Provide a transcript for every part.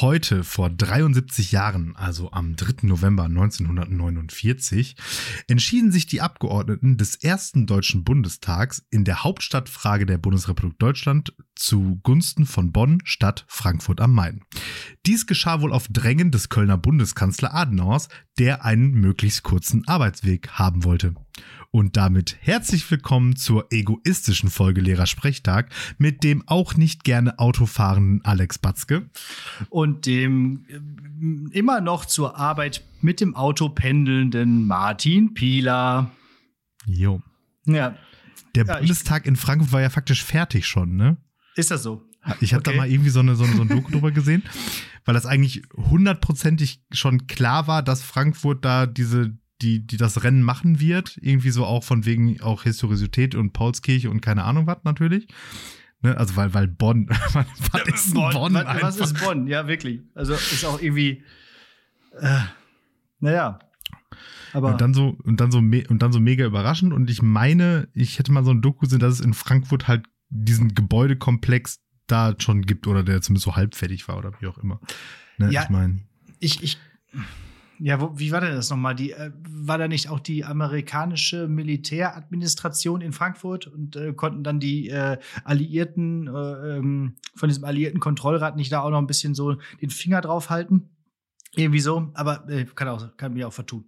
Heute, vor 73 Jahren, also am 3. November 1949, entschieden sich die Abgeordneten des ersten Deutschen Bundestags in der Hauptstadtfrage der Bundesrepublik Deutschland zugunsten von Bonn statt Frankfurt am Main. Dies geschah wohl auf Drängen des Kölner Bundeskanzler Adenauers, der einen möglichst kurzen Arbeitsweg haben wollte. Und damit herzlich willkommen zur egoistischen Folge Lehrer Sprechtag mit dem auch nicht gerne autofahrenden Alex Batzke. Und dem äh, immer noch zur Arbeit mit dem Auto pendelnden Martin Pieler. Jo. Ja. Der Ja, Bundestag in Frankfurt war ja faktisch fertig schon, ne? Ist das so? Ich habe da Okay. mal irgendwie so eine, so, so ein Doku drüber gesehen, weil das eigentlich hundertprozentig schon klar war, dass Frankfurt da diese, die, die das Rennen machen wird. Irgendwie so auch von wegen auch Historisität und Paulskirche und keine Ahnung was natürlich. Ne? Also weil, weil Bonn, was ist Bonn, Bonn was, was ist Bonn? Ja, wirklich. Also ist auch irgendwie. Äh, naja. Aber Und dann so, und dann so, und dann so mega überraschend. Und ich meine, ich hätte mal so ein Doku gesehen, dass es in Frankfurt halt diesen Gebäudekomplex da schon gibt oder der zumindest so halbfertig war oder wie auch immer. Ne? Ja. Ich meine. ich, ich. Ja, wo, wie war denn das nochmal? Die, äh, war da nicht auch die amerikanische Militäradministration in Frankfurt und äh, konnten dann die äh, Alliierten äh, ähm, von diesem alliierten Kontrollrat nicht da auch noch ein bisschen so den Finger drauf halten? Irgendwie so, aber äh, kann, auch, kann mir auch vertun.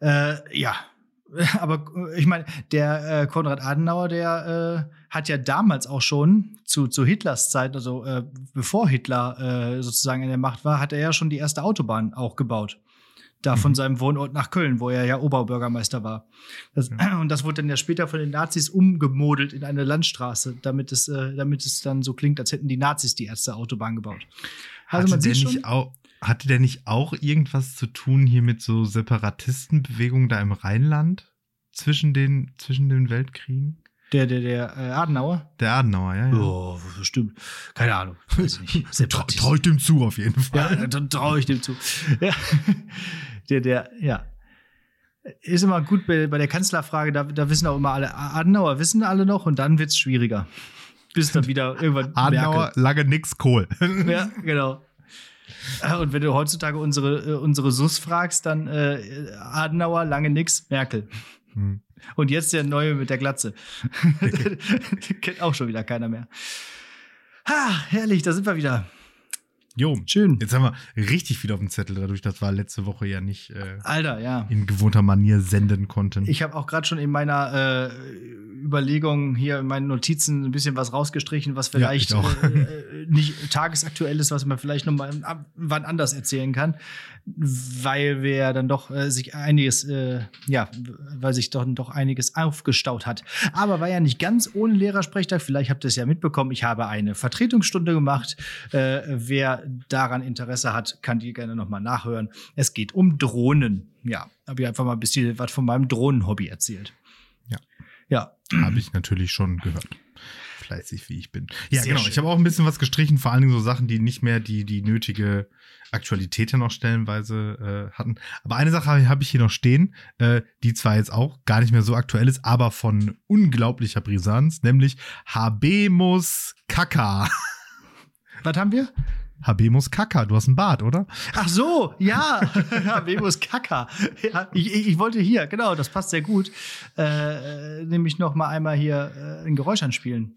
Äh, ja, aber ich meine, der äh, Konrad Adenauer, der äh, hat ja damals auch schon zu, zu Hitlers Zeit, also äh, bevor Hitler sozusagen in der Macht war, hat er ja schon die erste Autobahn auch gebaut. Da von Mhm. seinem Wohnort nach Köln, wo er ja Oberbürgermeister war. Das, Und das wurde dann ja später von den Nazis umgemodelt in eine Landstraße, damit es, äh, damit es dann so klingt, als hätten die Nazis die erste Autobahn gebaut. Also Hatte man der nicht auch, hatte der nicht auch irgendwas zu tun hier mit so Separatistenbewegungen da im Rheinland zwischen den, zwischen den Weltkriegen? der, der, der äh, Adenauer. Der Adenauer, ja, ja. Oh, stimmt. Keine Ahnung. Weiß ich nicht. Trau, trau ich dem zu, auf jeden Fall. Ja, dann traue ich dem zu. Ja. Der, der, ja. Ist immer gut bei, bei der Kanzlerfrage, da, da wissen auch immer alle, Adenauer wissen alle noch und dann wird's schwieriger. Bis dann wieder irgendwann Adenauer, lange nix Kohl. Merkel. Ja, genau. Äh, Und wenn du heutzutage unsere, äh, unsere SUS fragst, dann äh, Adenauer, lange nix, Merkel. Hm. Und jetzt der Neue mit der Glatze. Kennt auch schon wieder keiner mehr. Ha, herrlich, da sind wir wieder. Jo, Schön. jetzt haben wir richtig viel auf dem Zettel, dadurch, dass wir letzte Woche ja nicht äh, Alter, ja. in gewohnter Manier senden konnten. Ich habe auch gerade schon in meiner äh, Überlegung hier in meinen Notizen ein bisschen was rausgestrichen, was vielleicht ich auch. äh, äh, nicht tagesaktuell ist, was man vielleicht noch mal ab- wann anders erzählen kann, weil wir dann doch äh, sich einiges, äh, ja, weil sich doch, doch einiges aufgestaut hat. Aber war ja nicht ganz ohne Lehrersprechtag. Vielleicht habt ihr es ja mitbekommen. Ich habe eine Vertretungsstunde gemacht. Äh, wer daran Interesse hat, kann die gerne noch mal nachhören. Es geht um Drohnen. Ja, habe ich einfach mal ein bisschen was von meinem Drohnenhobby erzählt. Ja. Ja, Habe ich natürlich schon gehört. Fleißig wie ich bin. Ja, Sehr genau. schön. Ich habe auch ein bisschen was gestrichen, vor allen Dingen so Sachen, die nicht mehr die, die nötige Aktualität ja noch stellenweise äh, hatten. Aber eine Sache habe hab ich hier noch stehen, äh, die zwar jetzt auch gar nicht mehr so aktuell ist, aber von unglaublicher Brisanz, nämlich Habemus Kaka. was haben wir? Habemus Kaka, du hast einen Bart, oder? Ach so, ja, Habemus Kaka. Ja, ich, ich wollte hier, genau, das passt sehr gut. Äh, äh, nämlich noch mal einmal hier äh, ein Geräusch anspielen.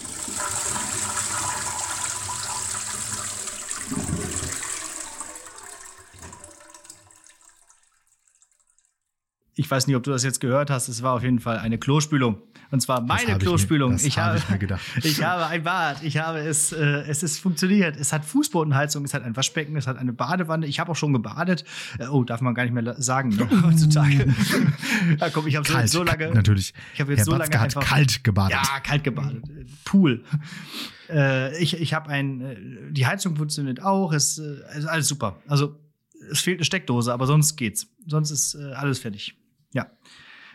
Ich weiß nicht, ob du das jetzt gehört hast. Es war auf jeden Fall eine Klospülung. Und zwar meine hab ich mir- Klospülung. ich, hab habe, ich mir gedacht. ich habe ein Bad. Ich habe es. Äh, es ist funktioniert. Es hat Fußbodenheizung. Es hat ein Waschbecken. Es hat eine Badewanne. Ich habe auch schon gebadet. Äh, oh, darf man gar nicht mehr sagen ne? heutzutage. ja, komm, ich habe so, so lange. natürlich. Ich habe jetzt Herr so lange Batzke einfach. kalt gebadet. Ja, kalt gebadet. Pool. Äh, ich ich habe ein. Äh, die Heizung funktioniert auch. Es äh, ist alles super. Also es fehlt eine Steckdose, aber sonst geht's. Sonst ist alles fertig. Ja.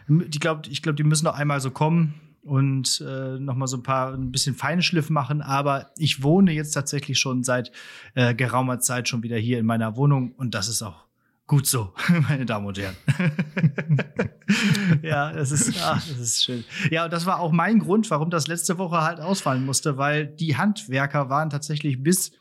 Glaubt, ich glaube, die müssen noch einmal so kommen und äh, noch mal so ein paar ein bisschen Feinschliff machen. Aber ich wohne jetzt tatsächlich schon seit äh, geraumer Zeit schon wieder hier in meiner Wohnung und das ist auch gut so, meine Damen und Herren. ja, das ist, ach, das ist schön. Ja, und das war auch mein Grund, warum das letzte Woche halt ausfallen musste, weil die Handwerker waren tatsächlich bis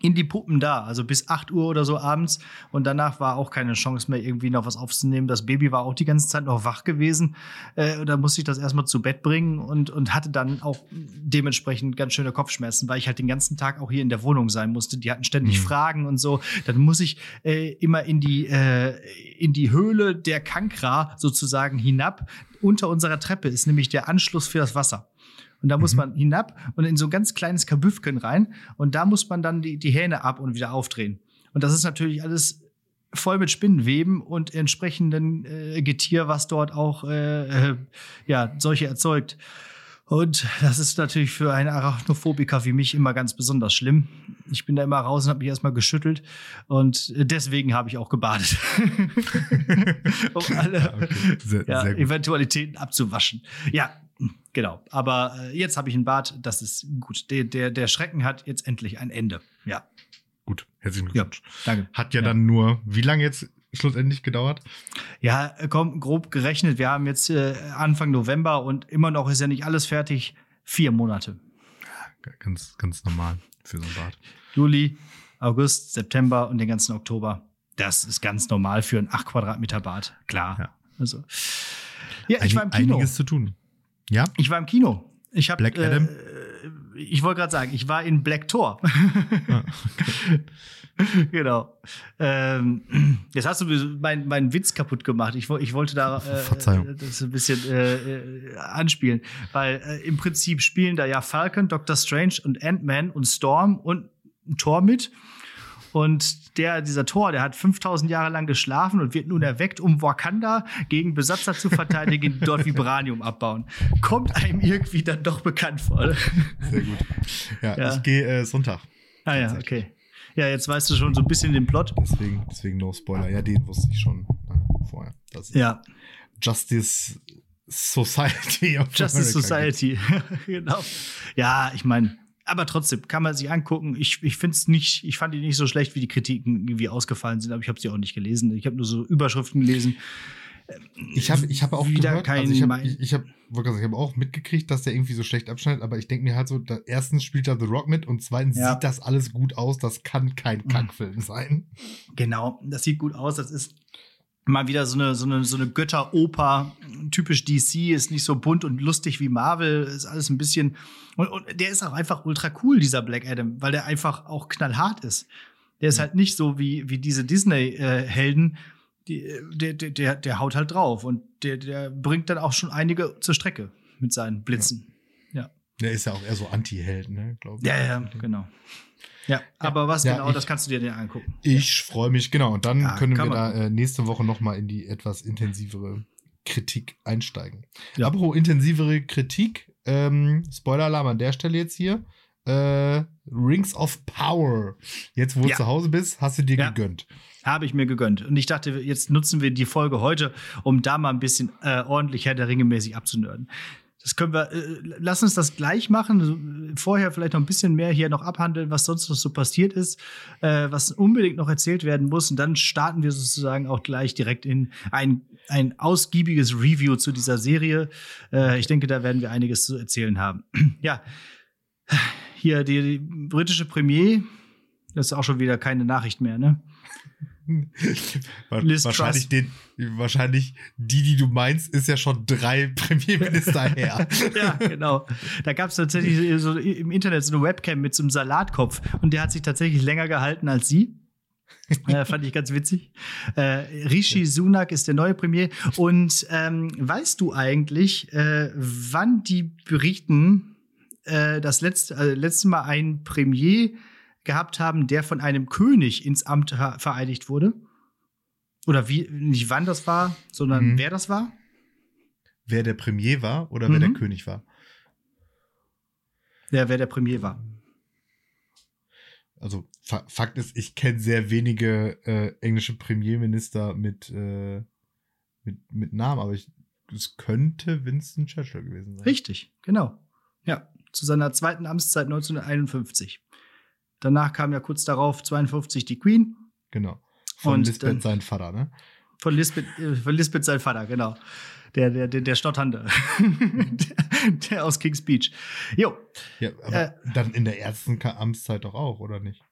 in die Puppen da, also bis 8 Uhr oder so abends. Und danach war auch keine Chance mehr, irgendwie noch was aufzunehmen. Das Baby war auch die ganze Zeit noch wach gewesen. Äh, da musste ich das erstmal zu Bett bringen und, und hatte dann auch dementsprechend ganz schöne Kopfschmerzen, weil ich halt den ganzen Tag auch hier in der Wohnung sein musste. Die hatten ständig mhm. Fragen und so. Dann muss ich äh, immer in die, äh, in die Höhle der Kankra sozusagen hinab. Unter unserer Treppe ist nämlich der Anschluss für das Wasser. Und da mhm. muss man hinab und in so ein ganz kleines Kabüffchen rein. Und da muss man dann die, die Hähne ab und wieder aufdrehen. Und das ist natürlich alles voll mit Spinnenweben und entsprechenden äh, Getier, was dort auch äh, äh, ja, solche erzeugt. Und das ist natürlich für einen Arachnophobiker wie mich immer ganz besonders schlimm. Ich bin da immer raus und habe mich erstmal geschüttelt und deswegen habe ich auch gebadet. um alle okay. sehr, ja, sehr Eventualitäten abzuwaschen. Ja, Genau. Aber äh, jetzt habe ich einen Bart, das ist gut. Der, der, der Schrecken hat jetzt endlich ein Ende. Ja. Gut, herzlichen Glückwunsch. Ja, danke. Hat ja, ja, dann nur, wie lange jetzt schlussendlich gedauert? Ja, komm, grob gerechnet. Wir haben jetzt äh, Anfang November und immer noch ist ja nicht alles fertig. Vier Monate. Ja, ganz, ganz normal für so ein Bart. Juli, August, September und den ganzen Oktober. Das ist ganz normal für ein 8 Quadratmeter Bad. Klar. Ja. Also. Ja, ich war im Kino. Einiges zu tun. Ja? Ich war im Kino. Ich habe Black Adam. Äh, ich wollte gerade sagen, ich war in Black Thor. Ah, okay. genau. Ähm, jetzt hast du meinen mein Witz kaputt gemacht. Ich, ich wollte da äh, das ein bisschen äh, äh, anspielen, weil äh, im Prinzip spielen da ja Falcon, Doctor Strange und Ant-Man und Storm und Thor mit. Und der, dieser Tor, der hat 5000 Jahre lang geschlafen und wird nun erweckt, um Wakanda gegen Besatzer zu verteidigen, die dort Vibranium abbauen. Kommt einem irgendwie dann doch bekannt vor. Sehr gut. Ja, ja. ich gehe äh, Sonntag. Ah ja, okay. Ja, jetzt weißt du schon so ein bisschen den Plot. Deswegen, deswegen no Spoiler. Ja, den wusste ich schon äh, vorher. ja. Justice Society Justice America Society, genau. Ja, ich meine, aber trotzdem kann man sich angucken. Ich, ich finde es nicht, ich fand die nicht so schlecht, wie die Kritiken irgendwie ausgefallen sind, aber ich habe sie auch nicht gelesen. Ich habe nur so Überschriften gelesen. Ich habe ich hab auch Wieder gehört, also ich habe ich, ich hab, ich hab auch mitgekriegt, dass der irgendwie so schlecht abschneidet, aber ich denke mir halt so, da, erstens spielt da The Rock mit und zweitens ja. sieht das alles gut aus, das kann kein mhm. Kackfilm sein. Genau, das sieht gut aus, das ist mal wieder so eine, so eine, so eine Götteroper, typisch DC, ist nicht so bunt und lustig wie Marvel, ist alles ein bisschen. Und, und der ist auch einfach ultra cool, dieser Black Adam, weil der einfach auch knallhart ist. Der ist halt nicht so wie, wie diese Disney-Helden. Die, der, der, der haut halt drauf und der, der bringt dann auch schon einige zur Strecke mit seinen Blitzen. Ja. ja. Der ist ja auch eher so Anti-Held, ne, glaube ich. Ja, ja, genau. Ja, aber was ja, genau, ich, das kannst du dir ja angucken. Ich freue mich, genau. Und dann ja, können wir da äh, nächste Woche noch mal in die etwas intensivere Kritik einsteigen. Ja. Apropos intensivere Kritik, ähm, Spoiler-Alarm an der Stelle jetzt hier. Äh, Rings of Power. Jetzt, wo du zu Hause bist, hast du dir gegönnt. Habe ich mir gegönnt. Und ich dachte, jetzt nutzen wir die Folge heute, um da mal ein bisschen äh, ordentlich Herr der Ringe mäßig abzunörden. Das können wir, äh, lass uns das gleich machen. Vorher vielleicht noch ein bisschen mehr hier noch abhandeln, was sonst noch so passiert ist, äh, was unbedingt noch erzählt werden muss. Und dann starten wir sozusagen auch gleich direkt in ein, ein ausgiebiges Review zu dieser Serie. Äh, ich denke, da werden wir einiges zu erzählen haben. ja, hier die, die britische Premier, das ist auch schon wieder keine Nachricht mehr, ne? Wahrscheinlich, den, wahrscheinlich die, die du meinst, ist ja schon drei Premierminister her. ja, genau. Da gab es tatsächlich so im Internet so eine Webcam mit so einem Salatkopf und der hat sich tatsächlich länger gehalten als sie. äh, fand ich ganz witzig. Äh, Rishi Sunak ist der neue Premier. Und ähm, weißt du eigentlich, äh, wann die berichten, äh, das letzte, äh, letzte Mal ein Premier gehabt haben, der von einem König ins Amt vereidigt wurde. Oder wie, nicht wann das war, sondern mhm. wer das war? Wer der Premier war oder mhm. wer der mhm. König war? Ja, wer der Premier war. Also Fakt ist, ich kenne sehr wenige äh, englische Premierminister mit, äh, mit, mit Namen, aber es könnte Winston Churchill gewesen sein. Richtig, genau. Ja, zu seiner zweiten Amtszeit 1951. Danach kam ja kurz darauf 52 die Queen. Genau. Von und Lisbeth dann, sein Vater, ne? Von Lisbeth, äh, von Lisbeth sein Vater, genau. Der, der, der, der Stotternde. der, der, aus King's Beach. Jo. Ja, aber äh, dann in der ersten Amtszeit doch auch, oder nicht?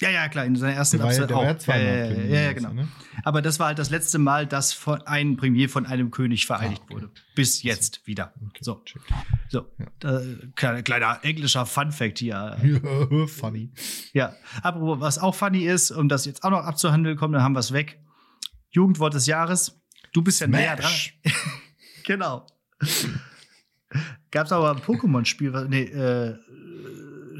Ja, ja, klar, in seiner ersten Der war ja, Abse- der war ja auch. zweimal ja, ja, ja, Premier, ja, ja, genau. Ne? Aber das war halt das letzte Mal, dass von einem Premier von einem König vereidigt Ah, okay. wurde. Bis jetzt wieder. Okay, So, check. so. Ja. Da, kleiner, englischer Fun-Fact hier. Ja, funny. Ja, apropos, was auch funny ist, um das jetzt auch noch abzuhandeln, kommt, dann haben wir es weg. Jugendwort des Jahres. Du bist ja näher dran. Smash. Genau. Gab es aber ein Pokémon-Spiel, nee, äh,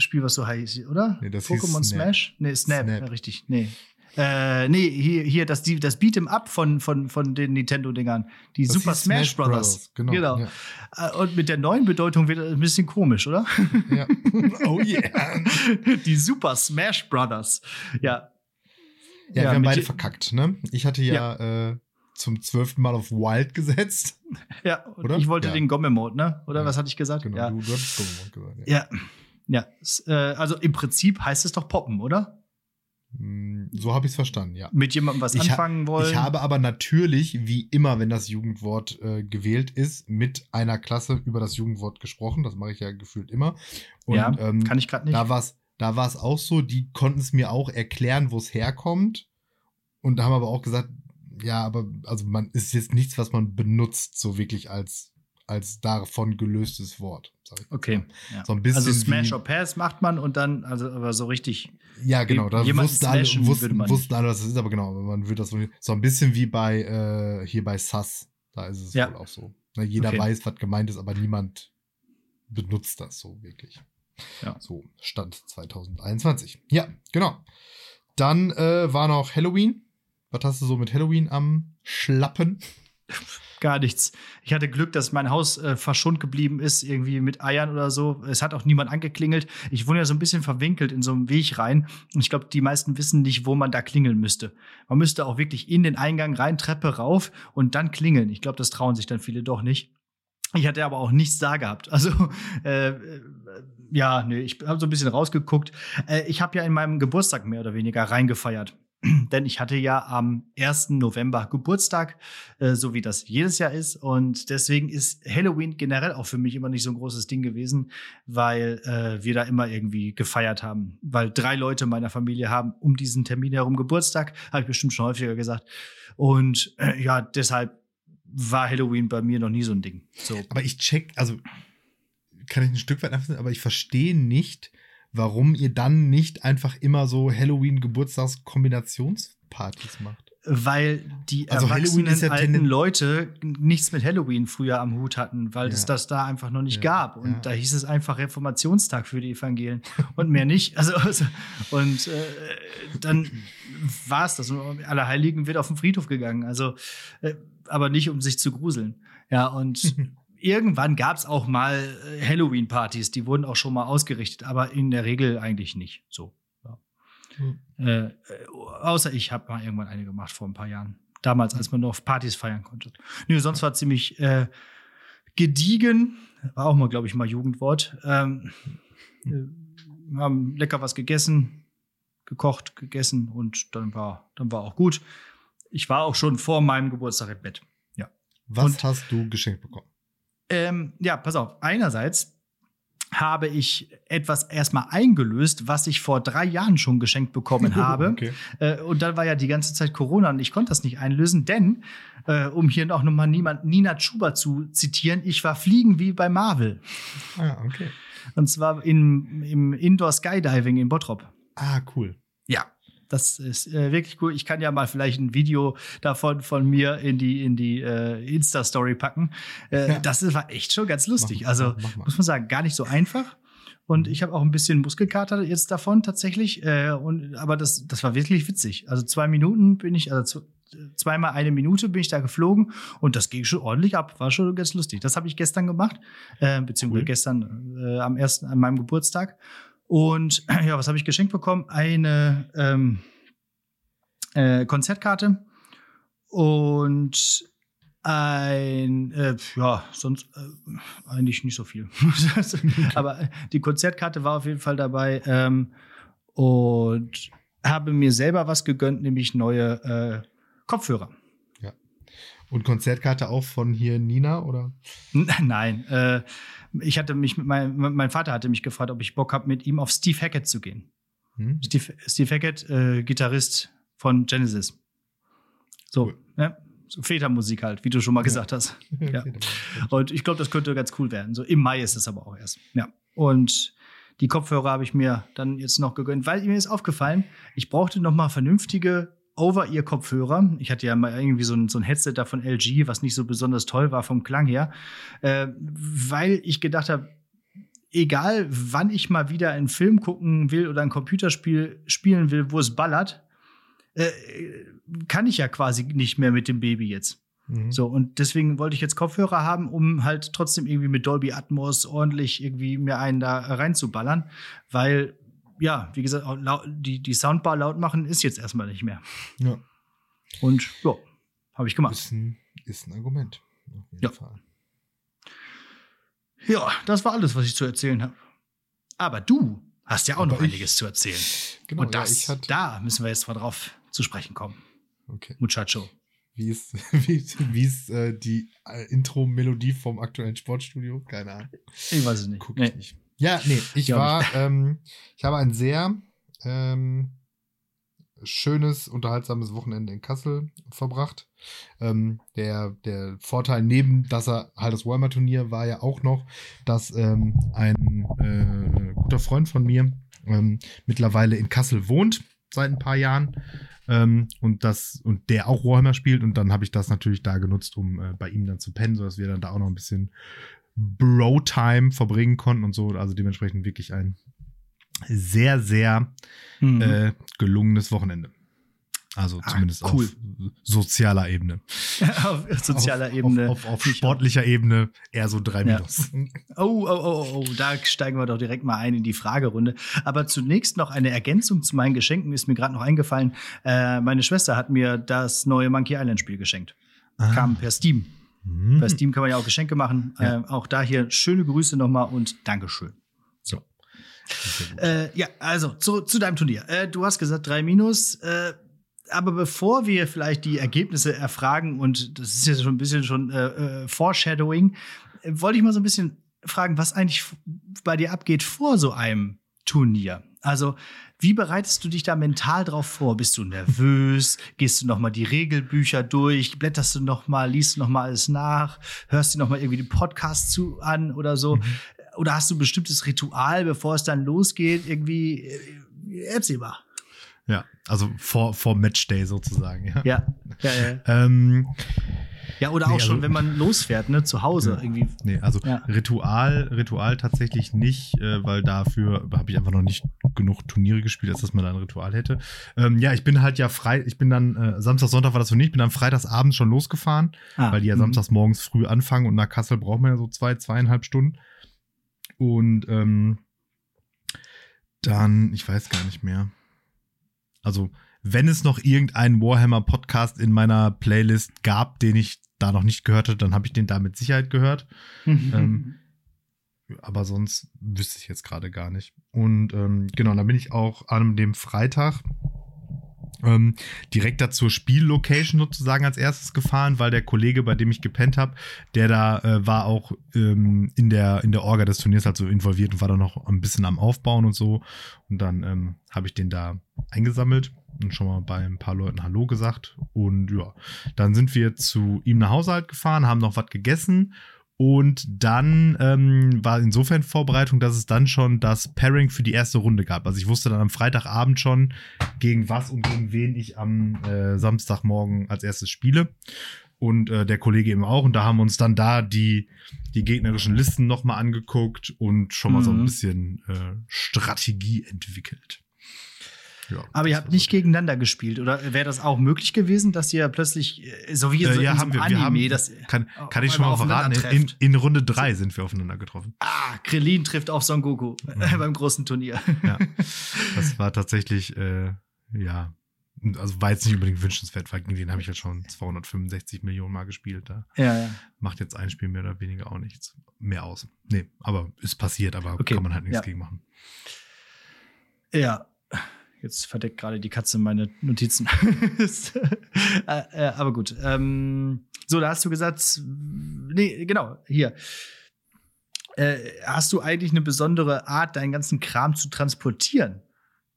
Spiel, was so heißt, oder? Nee, das Pokémon. Smash? Nee, Snap, Snap. Ja, richtig. Nee. Äh, nee, hier, hier das, die, das Beat'em Up von, von, von den Nintendo-Dingern. Die Das Super hieß Smash, Brothers. Genau. genau. Ja. Äh, Und mit der neuen Bedeutung wird das ein bisschen komisch, oder? Ja. Oh yeah. die Super Smash Brothers. Ja. Ja, wir Ja, haben mit beide verkackt, ne? Ich hatte ja, Äh, zum zwölften Mal auf Wild gesetzt. Ja, und Oder? ich wollte Ja. den Gomme-Mode, ne? Oder Ja. was hatte ich gesagt? Genau, ja. du, du hattest Pokémon gesagt. Ja. ja. Ja. Äh, also im Prinzip heißt es doch Poppen, oder? Mm, So habe ich es verstanden, ja. Mit jemandem was Ich anfangen wollen. Ich habe aber natürlich, wie immer, wenn das Jugendwort äh, gewählt ist, mit einer Klasse über das Jugendwort gesprochen. Das mache ich ja gefühlt immer. Und ja, ähm, kann ich gerade nicht. da war es da war's auch so, die konnten es mir auch erklären, wo es herkommt. Und haben aber auch gesagt, ja, aber also man ist jetzt nichts, was man benutzt, so wirklich als, als davon gelöstes Wort. Sag ich jetzt Okay. Ja. So ein bisschen also Smash or Pass macht man und dann, also aber so richtig. Ja, genau. Da wussten alle, wussten, wussten alle, was das ist, aber genau, man würde das so ein bisschen wie bei äh, hier bei SAS. Da ist es Ja. wohl auch so. Na, jeder Okay. weiß, was gemeint ist, aber niemand benutzt das so wirklich. Ja. So, Stand 2021. Ja, genau. Dann äh, war noch Halloween. Was hast du so mit Halloween am Schlappen? Gar nichts. Ich hatte Glück, dass mein Haus äh, verschont geblieben ist, irgendwie mit Eiern oder so. Es hat auch niemand angeklingelt. Ich wohne ja so ein bisschen verwinkelt in so einem Weg rein. Und ich glaube, die meisten wissen nicht, wo man da klingeln müsste. Man müsste auch wirklich in den Eingang rein, Treppe rauf und dann klingeln. Ich glaube, das trauen sich dann viele doch nicht. Ich hatte aber auch nichts da gehabt. Also, äh, äh, ja, nee, ich habe so ein bisschen rausgeguckt. Äh, ich habe ja in meinem Geburtstag mehr oder weniger reingefeiert. Denn ich hatte ja am 1. November Geburtstag, äh, so wie das jedes Jahr ist. Und deswegen ist Halloween generell auch für mich immer nicht so ein großes Ding gewesen, weil äh, wir da immer irgendwie gefeiert haben. Weil drei Leute meiner Familie haben um diesen Termin herum Geburtstag, habe ich bestimmt schon häufiger gesagt. Und äh, ja, deshalb war Halloween bei mir noch nie so ein Ding. So. Aber ich check, also kann ich ein Stück weit nachvollziehen, aber ich verstehe nicht, warum ihr dann nicht einfach immer so Halloween-Geburtstagskombinationspartys macht. weil die Also erwachsenen ja alten Leute nichts mit Halloween früher am Hut hatten, weil es Ja. das da einfach noch nicht Ja, gab. Und da hieß es einfach Reformationstag für die Evangelien und mehr nicht. Also, also und äh, dann war es das. Und Allerheiligen wird auf den Friedhof gegangen. Also, äh, aber nicht, um sich zu gruseln. Ja, und irgendwann gab es auch mal äh, Halloween-Partys, die wurden auch schon mal ausgerichtet, aber in der Regel eigentlich nicht. So. Ja. Äh, äh, außer ich habe mal irgendwann eine gemacht vor ein paar Jahren. Damals, als man noch auf Partys feiern konnte. Nö, sonst war ziemlich äh, gediegen. War auch mal, glaube ich, mal Jugendwort. Ähm, äh, haben lecker was gegessen, gekocht, gegessen und dann war, dann war auch gut. Ich war auch schon vor meinem Geburtstag im Bett. Was Und- hast du geschenkt bekommen? Ähm, ja, pass auf. Einerseits habe ich etwas erstmal eingelöst, was ich vor drei Jahren schon geschenkt bekommen habe. Okay. Äh, und dann war ja die ganze Zeit Corona und ich konnte das nicht einlösen, denn, äh, um hier noch mal niemand, Nina Chuba zu zitieren, ich war fliegen wie bei Marvel. Ah, okay. Und zwar im, im Indoor Skydiving in Bottrop. Ah, cool. Ja. Das ist äh, wirklich cool. Ich kann ja mal vielleicht ein Video davon von mir in die, in die äh, Insta-Story packen. Äh, Ja. Das ist- war echt schon ganz lustig. Mach- also mach muss man sagen, gar nicht so einfach. Und ich habe auch ein bisschen Muskelkater jetzt davon tatsächlich. Äh, und, aber das, das war wirklich witzig. Also zwei Minuten bin ich, also zweimal eine Minute bin ich da geflogen und das ging schon ordentlich ab. War schon ganz lustig. Das habe ich gestern gemacht, äh, beziehungsweise Cool. gestern äh, am ersten, an meinem Geburtstag. Und ja, was habe ich geschenkt bekommen? Eine ähm, äh, Konzertkarte und ein, äh, ja, sonst äh, eigentlich nicht so viel. Aber die Konzertkarte war auf jeden Fall dabei ähm, und habe mir selber was gegönnt, nämlich neue äh, Kopfhörer. Und Konzertkarte auch von hier Nina oder? Nein, äh, ich hatte mich mein, mein Vater hatte mich gefragt, ob ich Bock habe, mit ihm auf Steve Hackett zu gehen. Hm? Steve, Steve Hackett, äh, Gitarrist von Genesis. So, cool. ne? So Vätermusik halt, wie du schon mal ja. gesagt hast. ja. Und ich glaube, das könnte ganz cool werden. So im Mai ist es aber auch erst. Ja. Und die Kopfhörer habe ich mir dann jetzt noch gegönnt, weil mir ist aufgefallen, ich brauchte noch mal vernünftige Over-Ear-Kopfhörer. Ich hatte ja mal irgendwie so ein, so ein Headset da von LG, was nicht so besonders toll war vom Klang her, äh, weil ich gedacht habe, egal wann ich mal wieder einen Film gucken will oder ein Computerspiel spielen will, wo es ballert, äh, kann ich ja quasi nicht mehr mit dem Baby jetzt. Mhm. So, und deswegen wollte ich jetzt Kopfhörer haben, um halt trotzdem irgendwie mit Dolby Atmos ordentlich irgendwie mir einen da reinzuballern, weil, ja, wie gesagt, die, die Soundbar laut machen ist jetzt erstmal nicht mehr. Ja. Und ja, habe ich gemacht. Ist ein, ist ein Argument. ja. Fall. Ja, das war alles, was ich zu erzählen habe. Aber du hast ja auch Aber noch ich, einiges zu erzählen. Genau, Und das, ja, da müssen wir jetzt mal drauf zu sprechen kommen. Okay. Muchacho. Wie ist, wie, wie ist äh, die äh, Intro-Melodie vom aktuellen Sportstudio? Keine Ahnung. Ich weiß es nicht. Guck nee. nicht. Ja, nee, ich war, ähm, ich habe ein sehr ähm, schönes, unterhaltsames Wochenende in Kassel verbracht. Ähm, der, der Vorteil neben, dass er halt das Warhammer-Turnier war ja auch noch, dass ähm, ein äh, guter Freund von mir ähm, mittlerweile in Kassel wohnt seit ein paar Jahren ähm, und das und der auch Warhammer spielt und dann habe ich das natürlich da genutzt, um äh, bei ihm dann zu pennen, sodass wir dann da auch noch ein bisschen Bro-Time verbringen konnten und so. Also dementsprechend wirklich ein sehr, sehr mhm. äh, gelungenes Wochenende. Also ah, zumindest cool. auf sozialer Ebene. auf sozialer auf, Ebene. Auf, auf, auf sportlicher Ebene eher so drei Minus. Ja. Oh, oh, oh, oh, da steigen wir doch direkt mal ein in die Fragerunde. Aber zunächst noch eine Ergänzung zu meinen Geschenken, ist mir gerade noch eingefallen. Äh, meine Schwester hat mir das neue Monkey Island Spiel geschenkt. Ah. Kam per Steam. Mhm. Per Steam kann man ja auch Geschenke machen. Ja. Äh, auch da hier schöne Grüße nochmal und Dankeschön. So. Äh, ja, also zu, zu deinem Turnier. Äh, du hast gesagt drei Minus. Äh, aber bevor wir vielleicht die Ergebnisse erfragen, und das ist jetzt schon ein bisschen schon äh, äh, Foreshadowing, wollte ich mal so ein bisschen fragen, was eigentlich bei dir abgeht vor so einem Turnier. Also, wie bereitest du dich da mental drauf vor? Bist du nervös? Gehst du noch mal die Regelbücher durch? Blätterst du noch mal, liest du noch mal alles nach? Hörst du noch mal irgendwie den Podcast zu an oder so? Mhm. Oder hast du ein bestimmtes Ritual, bevor es dann losgeht? Irgendwie, äh, erzähl mal. Ja, also vor, vor Matchday sozusagen. Ja, ja, ja. ja. ähm, ja oder auch nee, schon, also, wenn man losfährt, ne, zu Hause ja, irgendwie. Nee, also ja. Ritual, Ritual tatsächlich nicht, äh, weil dafür habe ich einfach noch nicht genug Turniere gespielt, als dass man da ein Ritual hätte. Ähm, ja, ich bin halt ja frei, ich bin dann, äh, Samstag, Sonntag war das so nicht, bin dann freitagsabends schon losgefahren, ah, weil die ja mhm. samstags morgens früh anfangen und nach Kassel braucht man ja so zwei, zweieinhalb Stunden. Und ähm, dann, ich weiß gar nicht mehr. Also, wenn es noch irgendeinen Warhammer-Podcast in meiner Playlist gab, den ich da noch nicht gehört hatte, dann habe ich den da mit Sicherheit gehört. ähm, aber sonst wüsste ich jetzt gerade gar nicht. Und ähm, genau, dann bin ich auch an dem Freitag ähm, direkt da zur Spiellocation sozusagen als erstes gefahren, weil der Kollege, bei dem ich gepennt habe, der da äh, war auch ähm, in der in der Orga des Turniers halt so involviert und war da noch ein bisschen am Aufbauen und so. Und dann ähm, habe ich den da eingesammelt und schon mal bei ein paar Leuten Hallo gesagt. Und ja, dann sind wir zu ihm nach Hause halt gefahren, haben noch was gegessen und dann ähm, war insofern Vorbereitung, dass es dann schon das Pairing für die erste Runde gab. Also ich wusste dann am Freitagabend schon, gegen was und gegen wen ich am äh, Samstagmorgen als erstes spiele. Und äh, der Kollege eben auch. Und da haben wir uns dann da die, die gegnerischen Listen nochmal angeguckt und schon mal mhm. so ein mhm. bisschen äh, Strategie entwickelt. Ja, Aber ihr habt nicht so gegeneinander gespielt, oder wäre das auch möglich gewesen, dass ihr plötzlich, äh, so wie äh, ja, haben wir, Anime, wir haben, das kann, kann ich schon mal verraten, in, in, Runde drei sind wir aufeinander getroffen. Ah, Krillin trifft auf Son Goku mhm. beim großen Turnier. Ja, das war tatsächlich, äh, ja, also war jetzt nicht unbedingt wünschenswert, weil gegen den habe ich jetzt schon 265 Millionen Mal gespielt. Da ja, ja. macht jetzt ein Spiel mehr oder weniger auch nichts mehr aus. Nee, aber ist passiert, aber okay. kann man halt nichts ja. gegen machen. Ja, Jetzt verdeckt gerade die Katze meine Notizen. äh, äh, aber gut. Ähm, so, da hast du gesagt, nee, genau, hier. Äh, hast du eigentlich eine besondere Art, deinen ganzen Kram zu transportieren?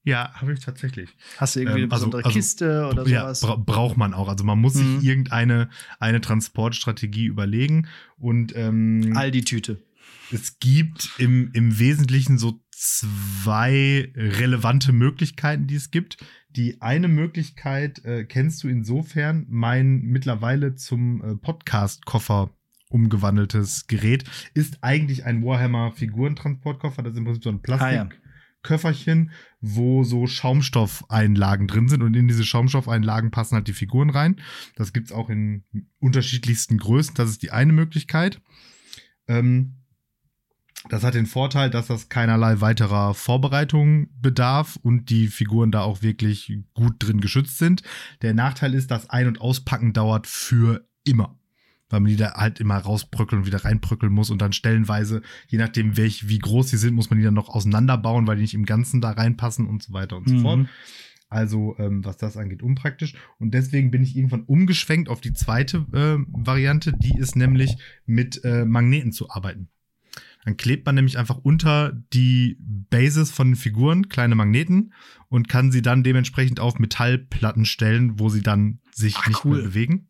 Ja, habe ich tatsächlich. Hast du irgendwie Ähm, eine also- besondere also- Kiste oder ja, sowas? bra braucht man auch. Also man muss Mhm. sich irgendeine eine Transportstrategie überlegen. Und ähm, Aldi-Tüte. es gibt im, im Wesentlichen so zwei relevante Möglichkeiten, die es gibt. Die eine Möglichkeit äh, kennst du insofern, mein mittlerweile zum äh, Podcast-Koffer umgewandeltes Gerät ist eigentlich ein Warhammer-Figurentransportkoffer. Das ist im Prinzip so ein Ah. Plastikköfferchen, wo so Schaumstoffeinlagen drin sind und in diese Schaumstoffeinlagen passen halt die Figuren rein. Das gibt's auch in unterschiedlichsten Größen. Das ist die eine Möglichkeit. Ähm, das hat den Vorteil, dass das keinerlei weiterer Vorbereitung bedarf und die Figuren da auch wirklich gut drin geschützt sind. Der Nachteil ist, das Ein- und Auspacken dauert für immer. Weil man die da halt immer rausbröckeln und wieder reinbröckeln muss und dann stellenweise, je nachdem, welch, wie groß sie sind, muss man die dann noch auseinanderbauen, weil die nicht im Ganzen da reinpassen und so weiter und so Mhm. fort. Also, ähm, was das angeht, unpraktisch. Und deswegen bin ich irgendwann umgeschwenkt auf die zweite äh, Variante, die ist nämlich mit äh, Magneten zu arbeiten. Dann klebt man nämlich einfach unter die Bases von den Figuren kleine Magneten und kann sie dann dementsprechend auf Metallplatten stellen, wo sie dann sich Ach, nicht cool. mehr bewegen.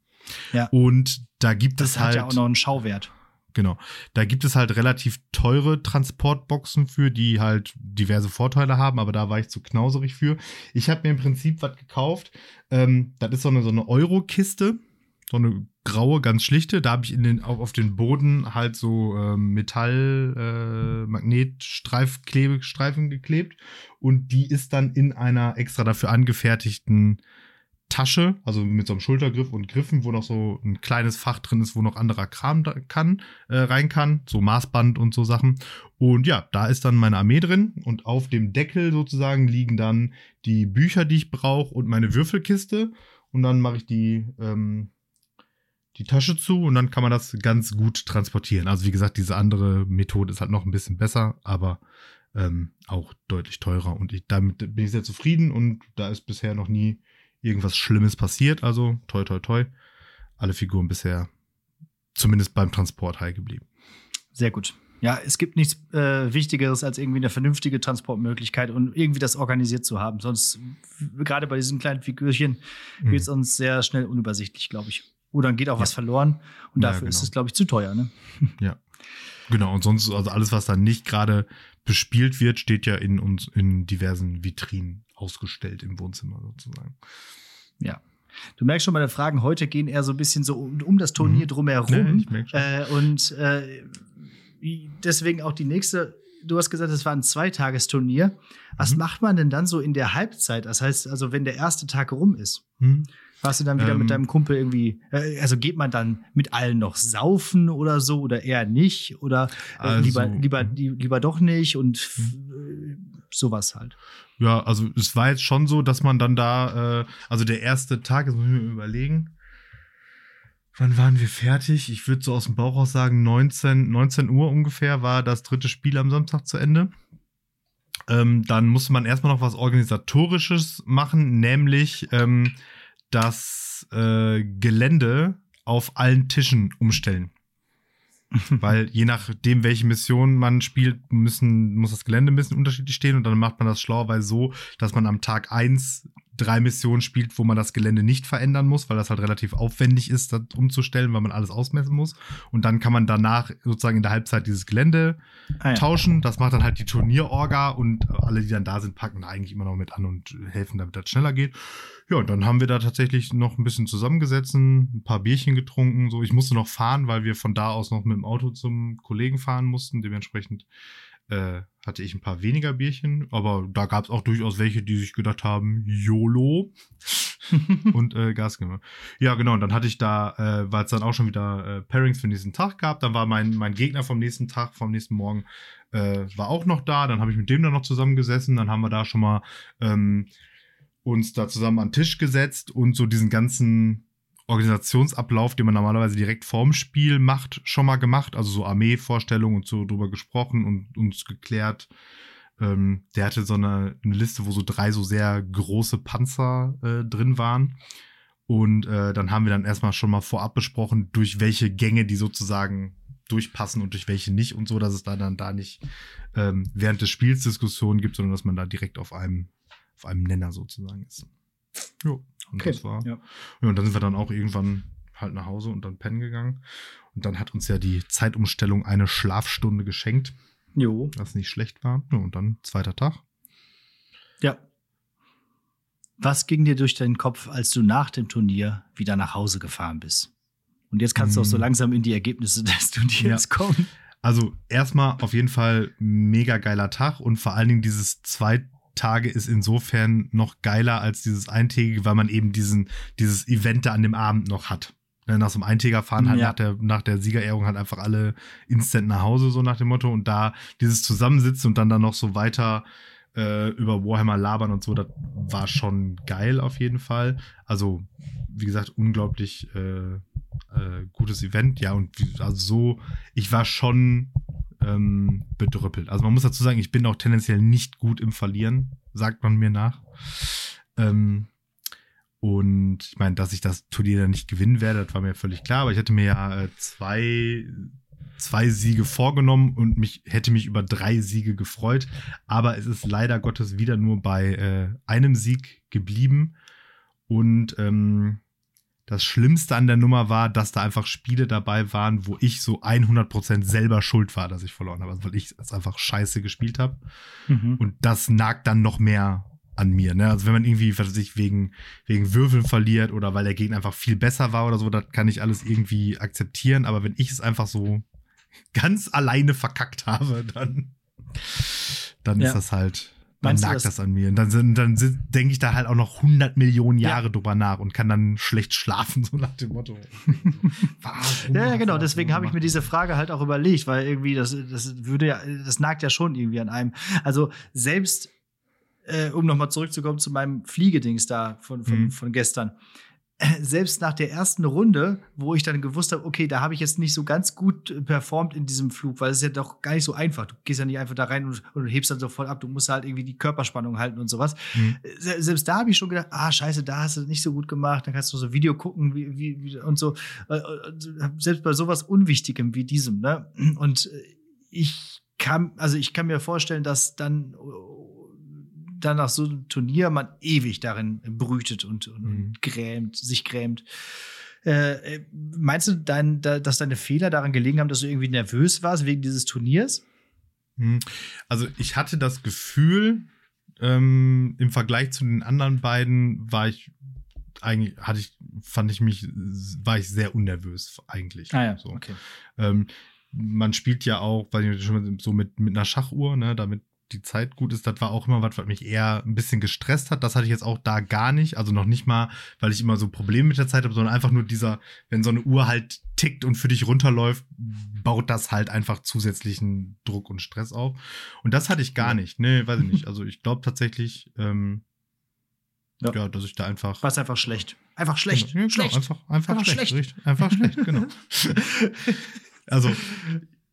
Ja. Und da gibt Das es hat halt ja auch noch einen Schauwert. Genau. Da gibt es halt relativ teure Transportboxen für, die halt diverse Vorteile haben, aber da war ich zu knauserig für. Ich habe mir im Prinzip was gekauft. Ähm, das ist so eine, so eine Euro-Kiste. So eine graue, ganz schlichte. Da habe ich in den, auf, auf den Boden halt so ähm, äh, Magnetstreifen geklebt. Und die ist dann in einer extra dafür angefertigten Tasche, also mit so einem Schultergriff und Griffen, wo noch so ein kleines Fach drin ist, wo noch anderer Kram da kann, äh, rein kann, so Maßband und so Sachen. Und ja, da ist dann meine Armee drin und auf dem Deckel sozusagen liegen dann die Bücher, die ich brauche und meine Würfelkiste. Und dann mache ich die, ähm, die Tasche zu und dann kann man das ganz gut transportieren. Also wie gesagt, diese andere Methode ist halt noch ein bisschen besser, aber ähm, auch deutlich teurer. Und ich, damit bin ich sehr zufrieden und da ist bisher noch nie irgendwas Schlimmes passiert. Also toi toi toi. Alle Figuren bisher zumindest beim Transport heil geblieben. Sehr gut. Ja, es gibt nichts äh, Wichtigeres als irgendwie eine vernünftige Transportmöglichkeit und irgendwie das organisiert zu haben. Sonst, gerade bei diesen kleinen Figürchen, Mhm. wird es uns sehr schnell unübersichtlich, glaube ich. Oder dann geht auch was verloren und Ja, dafür ist genau. es, glaube ich, zu teuer. Ne? Genau, und sonst, also alles, was da nicht gerade bespielt wird, steht ja in uns in diversen Vitrinen ausgestellt im Wohnzimmer sozusagen. Ja. Du merkst schon, meine Fragen heute gehen eher so ein bisschen so um, um das Turnier Mhm. drumherum. Nee, äh, und äh, deswegen auch die nächste. Du hast gesagt, es war ein Zweitagesturnier. Was Mhm. macht man denn dann so in der Halbzeit? Das heißt, also wenn der erste Tag rum ist, Hm? Warst du dann wieder Ähm. mit deinem Kumpel irgendwie, äh, also geht man dann mit allen noch saufen oder so oder eher nicht? Oder äh, Also- lieber, lieber, lieber doch nicht und äh, sowas halt. Ja, also es war jetzt schon so, dass man dann da, äh, also der erste Tag, jetzt muss ich mir überlegen, wann waren wir fertig? Ich würde so aus dem Bauch aus sagen, 19, 19 Uhr ungefähr war das dritte Spiel am Samstag zu Ende. Ähm, dann musste man erstmal noch was Organisatorisches machen, nämlich ähm, das äh, Gelände auf allen Tischen umstellen. Weil je nachdem, welche Mission man spielt, müssen, muss das Gelände ein bisschen unterschiedlich stehen und dann macht man das schlauerweise so, dass man am Tag eins drei Missionen spielt, wo man das Gelände nicht verändern muss, weil das halt relativ aufwendig ist, das umzustellen, weil man alles ausmessen muss. Und dann kann man danach sozusagen in der Halbzeit dieses Gelände Ah, ja. tauschen. Das macht dann halt die Turnierorga und alle, die dann da sind, packen da eigentlich immer noch mit an und helfen, damit das schneller geht. Ja, und dann haben wir da tatsächlich noch ein bisschen zusammengesetzt, ein paar Bierchen getrunken. So, ich musste noch fahren, weil wir von da aus noch mit dem Auto zum Kollegen fahren mussten. Dementsprechend äh, hatte ich ein paar weniger Bierchen, aber da gab es auch durchaus welche, die sich gedacht haben, YOLO und äh, Gas gegeben. Ja, genau. Und dann hatte ich da, äh, weil es dann auch schon wieder äh, Pairings für den nächsten Tag gab, dann war mein, mein Gegner vom nächsten Tag, vom nächsten Morgen, äh, war auch noch da. Dann habe ich mit dem dann noch zusammengesessen. Dann haben wir da schon mal ähm, uns da zusammen an den Tisch gesetzt und so diesen ganzen Organisationsablauf, den man normalerweise direkt vorm Spiel macht, schon mal gemacht. Also so Armeevorstellungen und so drüber gesprochen und uns geklärt. Ähm, der hatte so eine, eine Liste, wo so drei so sehr große Panzer äh, drin waren. Und äh, dann haben wir dann erstmal schon mal vorab besprochen, durch welche Gänge die sozusagen durchpassen und durch welche nicht und so, dass es da dann da nicht ähm, während des Spiels Diskussionen gibt, sondern dass man da direkt auf einem auf einem Nenner sozusagen ist. Jo, und Okay, das war. ja. Ja, und dann sind wir dann auch irgendwann halt nach Hause und dann pennen gegangen. Und dann hat uns ja die Zeitumstellung eine Schlafstunde geschenkt, Jo. was nicht schlecht war. Ja, und dann zweiter Tag. Ja. Was ging dir durch deinen Kopf, als du nach dem Turnier wieder nach Hause gefahren bist? Und jetzt kannst du auch so Mm. langsam in die Ergebnisse des Turniers Ja. kommen. Also erstmal auf jeden Fall mega geiler Tag und vor allen Dingen dieses zwei Tage ist insofern noch geiler als dieses eintägige, weil man eben diesen, dieses Event da an dem Abend noch hat. Ne, Nach so einem Eintäger fahren halt Ja. nach, der, nach der Siegerehrung halt einfach alle instant nach Hause, so nach dem Motto. Und da dieses Zusammensitzen und dann da noch so weiter äh, über Warhammer labern und so, das war schon geil auf jeden Fall. Also, wie gesagt, unglaublich äh, äh, gutes Event. Ja, und wie, also so, ich war schon ähm, bedrüppelt. Also man muss dazu sagen, ich bin auch tendenziell nicht gut im Verlieren, sagt man mir nach. Ähm, und ich meine, dass ich das Turnier dann nicht gewinnen werde, das war mir völlig klar. Aber ich hatte mir ja äh, zwei, zwei Siege vorgenommen und mich hätte mich über drei Siege gefreut. Aber es ist leider Gottes wieder nur bei äh, einem Sieg geblieben. Und ähm, das Schlimmste an der Nummer war, dass da einfach Spiele dabei waren, wo ich so 100% selber schuld war, dass ich verloren habe, also weil ich es einfach scheiße gespielt habe. Mhm. Und das nagt dann noch mehr an mir. Ne? Also wenn man irgendwie, was weiß ich, wegen, wegen Würfeln verliert oder weil der Gegner einfach viel besser war oder so, das kann ich alles irgendwie akzeptieren. Aber wenn ich es einfach so ganz alleine verkackt habe, dann, dann Ja. ist das halt, dann du, nagt dass- das an mir. Und dann, sind- dann denke ich da halt auch noch 100 Millionen Jahre drüber nach und kann dann schlecht schlafen, so nach dem Motto. Warum Ja, ja, genau. das Deswegen habe ich mir diese Frage halt auch überlegt, weil irgendwie das, das würde ja, das nagt ja schon irgendwie an einem. Also selbst, äh, um nochmal zurückzukommen zu meinem Fliegedings da von, von, Mhm. von gestern. Selbst nach der ersten Runde, wo ich dann gewusst habe, okay, da habe ich jetzt nicht so ganz gut äh, performt in diesem Flug, weil es ist ja doch gar nicht so einfach. Du gehst ja nicht einfach da rein und, und hebst dann so voll ab. Du musst halt irgendwie die Körperspannung halten und sowas. Mhm. Se- selbst da habe ich schon gedacht, ah, scheiße, da hast du nicht so gut gemacht, dann kannst du so Video gucken wie, wie, wie, und so. Äh, Selbst bei sowas Unwichtigem wie diesem, ne? Und äh, ich kann, also ich kann mir vorstellen, dass dann, dann nach so einem Turnier man ewig darin brütet und, und, Mhm. und grämt, sich grämt. Äh, äh, meinst du, dein, da, dass deine Fehler daran gelegen haben, dass du irgendwie nervös warst wegen dieses Turniers? Hm. Also ich hatte das Gefühl, ähm, im Vergleich zu den anderen beiden war ich eigentlich, hatte ich, fand ich mich, war ich sehr unnervös eigentlich. so. Ah okay. Ähm, man spielt ja auch, weil ich schon so mit, mit einer Schachuhr, ne, damit die Zeit gut ist, das war auch immer was, was mich eher ein bisschen gestresst hat. Das hatte ich jetzt auch da gar nicht. Also noch nicht mal, weil ich immer so Probleme mit der Zeit habe, sondern einfach nur dieser, wenn so eine Uhr halt tickt und für dich runterläuft, baut das halt einfach zusätzlichen Druck und Stress auf. Und das hatte ich gar nicht. Nee, weiß ich nicht. Also ich glaube tatsächlich, ähm, Ja. ja. dass ich da einfach. War einfach schlecht. Einfach schlecht. Genau, ja, genau, schlecht. Einfach, einfach, Einfach schlecht. schlecht. Richtig, einfach schlecht, genau. Also,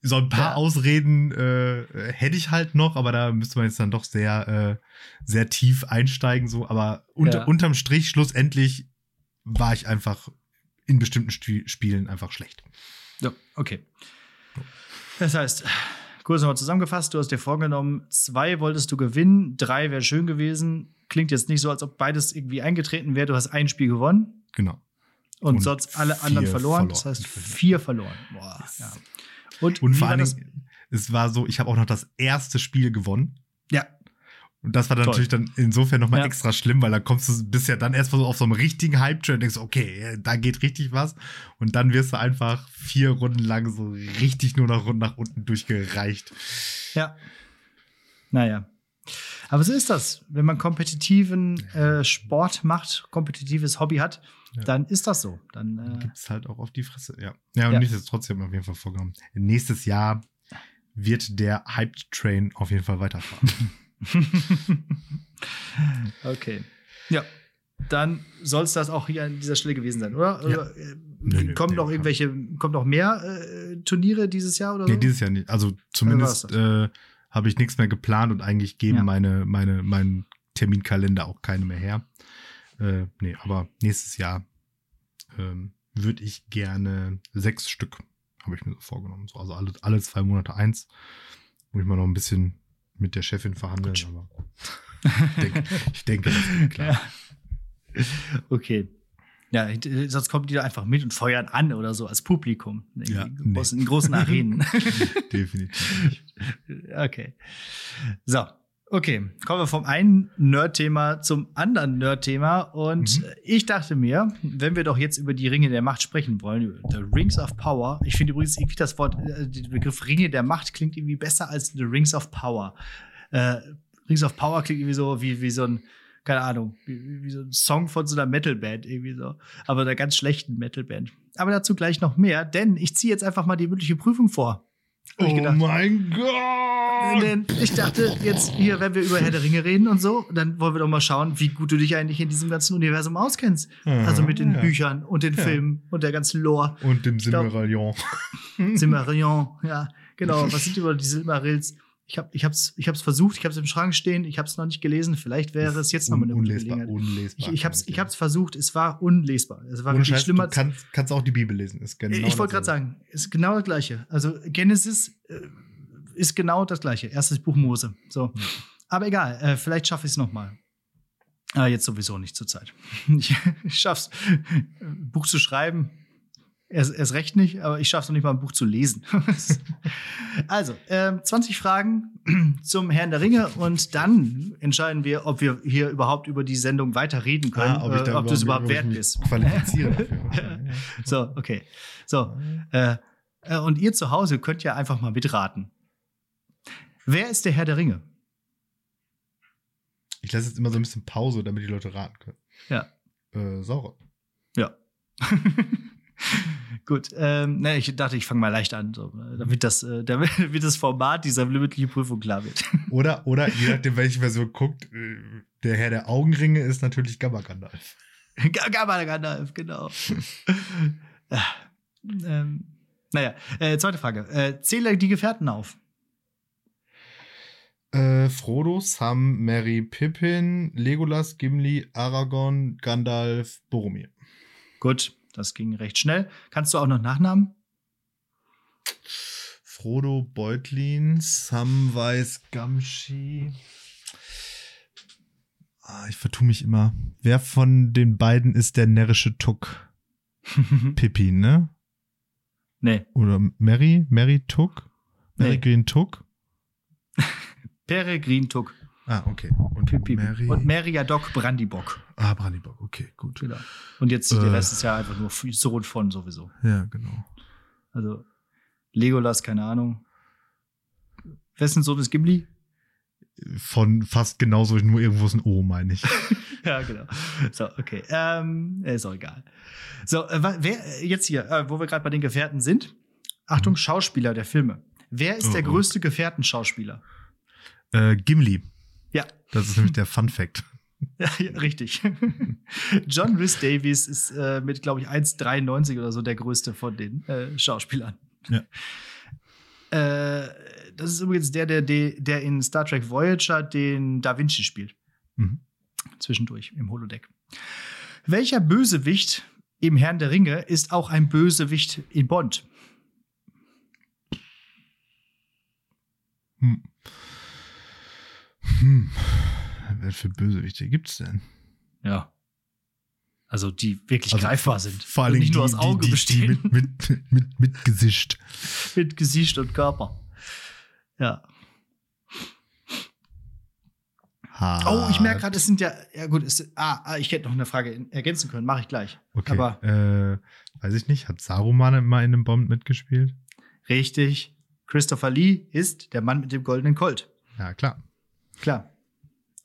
so ein paar Ja. Ausreden äh, hätte ich halt noch, aber da müsste man jetzt dann doch sehr, äh, sehr tief einsteigen, so. Aber unter, Ja. unterm Strich, schlussendlich war ich einfach in bestimmten Sti- Spielen einfach schlecht. Ja, okay. Das heißt, kurz nochmal zusammengefasst, du hast dir vorgenommen, zwei wolltest du gewinnen, drei wäre schön gewesen. Klingt jetzt nicht so, als ob beides irgendwie eingetreten wäre. Du hast ein Spiel gewonnen Genau. und, Und sonst alle anderen vier verloren. Das verloren. heißt, vier verloren. Boah, Yes. ja. Und, Und vor allen? Dingen, es war so, ich habe auch noch das erste Spiel gewonnen. Ja, Und das war dann natürlich dann insofern nochmal Ja. extra schlimm, weil da kommst du bist ja dann erstmal so auf so einem richtigen Hype-Train und denkst, okay, da geht richtig was. Und dann wirst du einfach vier Runden lang so richtig nur nach, nach unten durchgereicht. ja. Naja. Aber so ist das. Wenn man kompetitiven äh, Sport macht, kompetitives Hobby hat, Ja. dann ist das so. Dann äh, gibt's halt auch auf die Fresse, ja. Ja, und Ja. nichtsdestotrotz haben wir auf jeden Fall vorgenommen. Nächstes Jahr wird der Hype-Train auf jeden Fall weiterfahren. okay. Ja. Dann soll es das auch hier an dieser Stelle gewesen sein, oder? Ja. äh, Nö, kommen nö, noch irgendwelche, kommen noch mehr äh, Turniere dieses Jahr oder so? nee, dieses Jahr nicht. Also zumindest äh, habe ich nichts mehr geplant und eigentlich geben Ja. meine, meine, mein Terminkalender auch keine mehr her. Äh, nee, aber nächstes Jahr ähm, würde ich gerne sechs Stück, habe ich mir so vorgenommen. So, also alle, alle zwei Monate eins, wo ich mal noch ein bisschen mit der Chefin verhandeln, aber ich denke, ich denke, klar. Ja. Okay. Ja, sonst kommen die da einfach mit und feuern an oder so als Publikum. Ja, in, nee. großen, in großen Arenen. Definitiv okay. So. Okay, kommen wir vom einen Nerd-Thema zum anderen Nerd-Thema. Und Mhm. ich dachte mir, wenn wir doch jetzt über die Ringe der Macht sprechen wollen, über The Rings of Power. Ich finde übrigens irgendwie das Wort, äh, der Begriff Ringe der Macht klingt irgendwie besser als The Rings of Power. Äh, Rings of Power klingt irgendwie so wie, wie so ein, keine Ahnung, wie, wie- so ein Song von so einer Metalband irgendwie so. Aber einer ganz schlechten Metalband. Aber dazu gleich noch mehr, denn ich ziehe jetzt einfach mal die mündliche Prüfung vor. Hab ich Oh gedacht. mein Gott! Denn ich dachte, jetzt hier, wenn wir über Herr der Ringe reden und so, dann wollen wir doch mal schauen, wie gut du dich eigentlich in diesem ganzen Universum auskennst. Also mit den Ja. Büchern und den Ja. Filmen und der ganzen Lore. Und dem Silmarillion. Silmarillion, ja, genau. Was sind über die Silmarils? Ich habe ich hab's, ich hab's versucht, ich habe es im Schrank stehen, ich habe es noch nicht gelesen. Vielleicht wäre es jetzt noch mal eine gute unlesbar, Gelegenheit. unlesbar. Ich, ich habe es ich hab's versucht, es war unlesbar. Es war Ohne wirklich Scheiß, schlimmer. du kannst, kannst auch die Bibel lesen. Ist genau ich wollte gerade sagen, ist genau das Gleiche. Also Genesis äh, ist genau das Gleiche. Erstes Buch Mose. So. Ja. Aber egal, äh, vielleicht schaffe ich es noch mal. Aber jetzt sowieso nicht zur Zeit. Ich, ich schaff's, ein Buch zu schreiben. Erst, erst recht nicht, aber ich schaffe es noch nicht mal, ein Buch zu lesen. also, ähm, 20 Fragen zum Herrn der Ringe und dann entscheiden wir, ob wir hier überhaupt über die Sendung weiter reden können, Ah, ob, ich äh, ob du es überhaupt wert mich bist. Qualifiziere dafür. Okay, ja. So, okay. So, äh, äh, und ihr zu Hause könnt ja einfach mal mitraten. Wer ist der Herr der Ringe? Ich lasse jetzt immer so ein bisschen Pause, damit die Leute raten können. Ja. Äh, Sauron. Ja. Gut, ähm, ne, ich dachte, ich fange mal leicht an, so, äh, damit, das, äh, damit, das Format dieser limitlichen Prüfung klar wird. Oder, oder je nachdem, welche Version guckt, äh, der Herr der Augenringe ist natürlich Gamma Gandalf. Gamma Gandalf, genau. äh, ähm, naja, äh, zweite Frage. Äh, zähle die Gefährten auf. Äh, Frodo, Sam, Mary, Pippin, Legolas, Gimli, Aragorn, Gandalf, Boromir. Gut, das ging recht schnell. Kannst du auch noch Nachnamen? Frodo, Beutlin, Samwise, Gamgee. Ah, ich vertue mich immer. Wer von den beiden ist der närrische Tuck? Pippin, ne? nee, Oder Mary? Mary Tuck? Mary Nee. Green Tuck? Peregrin Tuck. Ah, okay. Und Pipi. Mary. Und Meriadoc Brandybock. ah, Brandyburg. Okay, gut. Genau. Und jetzt Äh. der Rest ist ja einfach nur Sohn von sowieso. Ja, genau. Also Legolas, keine Ahnung. Wessen Sohn ist Gimli? Von fast genauso, nur irgendwo ist ein O, meine ich. ja, genau. So, okay. Ähm, ist auch egal. So, äh, wer äh, jetzt hier, äh, wo wir gerade bei den Gefährten sind. Achtung, Schauspieler der Filme. Wer ist der Mhm. Oh, oh. größte Gefährtenschauspieler? äh, Gimli. Das ist nämlich der Fun Fact. Ja, ja, richtig. John Rhys Davies ist äh, mit, glaube ich, 1,93 oder so der größte von den äh, Schauspielern. Ja. Äh, das ist übrigens der, der, der in Star Trek Voyager den Da Vinci spielt. Mhm. Zwischendurch im Holodeck. Welcher Bösewicht im Herrn der Ringe ist auch ein Bösewicht in Bond? Hm. Hm. Wer für Bösewichte gibt's denn? Ja. Also, die wirklich Also, greifbar sind. Vor allem nicht die, nur aus Auge die, die, bestehen. die mit, mit, mit, mit Gesicht. mit Gesicht und Körper. Ja. Oh, ich merke gerade, es sind ja, ja gut, es, ah, ah, ich hätte noch eine Frage ergänzen können, mache ich gleich. Okay. Aber äh, weiß ich nicht, hat Saruman mal in einem Bond mitgespielt? richtig, Christopher Lee ist der Mann mit dem goldenen Colt. Ja, klar. Klar.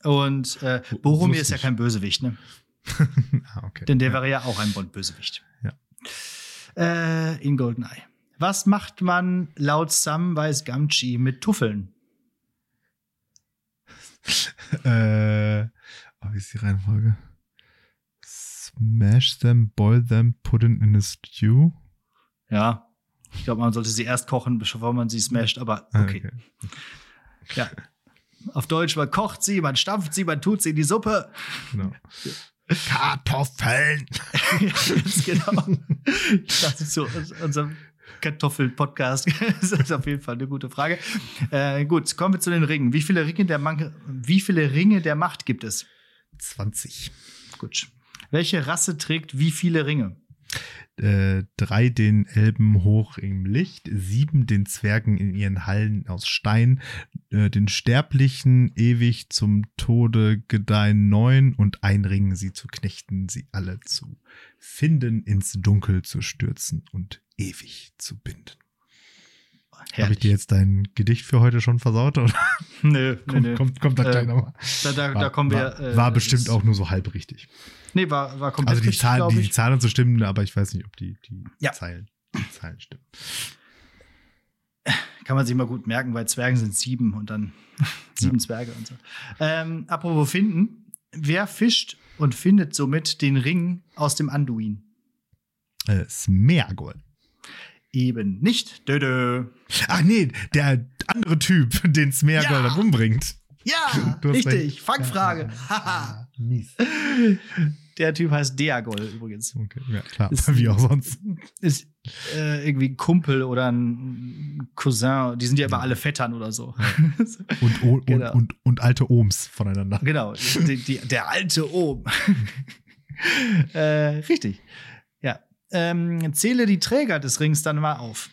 Und äh, Boromir ist ja kein Bösewicht, ne? ah, okay. Denn der ja. wäre ja auch ein Bond-Bösewicht. Ja. Äh, in Goldeneye. Was macht man laut Samwise Gamgee mit Tuffeln? äh, oh, wie ist die Reihenfolge? Smash them, boil them, put it in a stew. Ja. Ich glaube, man sollte sie erst kochen, bevor man sie smasht, aber Ah, okay. Ja. Auf Deutsch, man kocht sie, man stampft sie, man tut sie in die Suppe. Genau. Kartoffeln. ja, ganz genau. Ich dachte zu uns- unserem Kartoffel-Podcast. das ist auf jeden Fall eine gute Frage. Äh, gut, kommen wir zu den Ringen. Wie viele Ringe der, Man wie viele Ringe der Macht gibt es? 20. Gut. Welche Rasse trägt wie viele Ringe? Äh, drei den Elben hoch im Licht, sieben den Zwergen in ihren Hallen aus Stein, äh, den Sterblichen ewig zum Tode gedeihen neun und einringen sie zu knechten, sie alle zu finden, ins Dunkel zu stürzen und ewig zu binden. Habe ich dir jetzt dein Gedicht für heute schon versaut? Oder? Nö, kommt, nö, nö. kommt, kommt da gleich Äh, nochmal. Da, da, War, da kommen wir. war, äh, war bestimmt das- auch nur so halb richtig. Nee, war, war komplett Also die, richtig, Zahlen, glaub die, Zahlen zu stimmen, aber ich weiß nicht, ob die, die Ja. Zeilen, die Zeilen stimmen. Kann man sich mal gut merken, weil Zwergen sind sieben und dann sieben Zwerge und so. Ähm, apropos finden. Wer fischt und findet somit den Ring aus dem Anduin? Äh, Smergol. Eben nicht. Dödö. Ach nee, der andere Typ, den Smergol Ja. dann umbringt. Ja, richtig. recht. Fangfrage. Haha. Mies. Der Typ heißt Deagol übrigens. Okay, ja, klar. Ist- Wie auch sonst. Ist äh, irgendwie ein Kumpel oder ein Cousin. Die sind ja immer alle Vettern oder so. Und, o- und, Genau. und, und alte Ohms voneinander. Genau, die, die, der alte Ohm. äh, richtig. Ähm, zähle die Träger des Rings dann mal auf.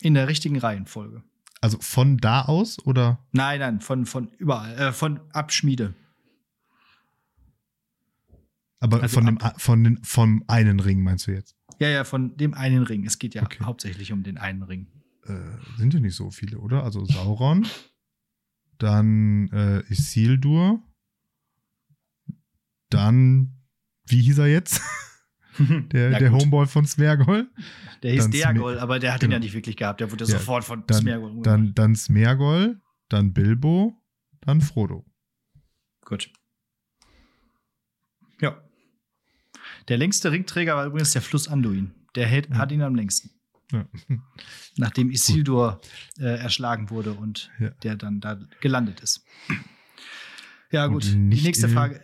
In der richtigen Reihenfolge. Also von da aus oder? Nein, nein, von, von überall. Äh, von Abschmiede. Aber Also von, dem, von den, vom einen Ring meinst du jetzt? Ja, ja, von dem einen Ring. Es geht ja Okay. hauptsächlich um den einen Ring. Äh, sind ja nicht so viele, oder? Also Sauron, dann äh, Isildur, dann, wie hieß er jetzt? Der, Ja, der gut. Homeboy von Smergol. Der hieß dann Deagol, aber der hat ihn genau. ja nicht wirklich gehabt. Der wurde Ja, sofort von Dann, umgebracht. dann, dann Smergol, dann Bilbo, dann Frodo. Gut. Ja. Der längste Ringträger war übrigens der Fluss Anduin. Der hält, Ja. hat ihn am längsten. Ja. Nachdem Isildur äh, erschlagen wurde und Ja. der dann da gelandet ist. Ja, gut. ihn Die nächste Frage.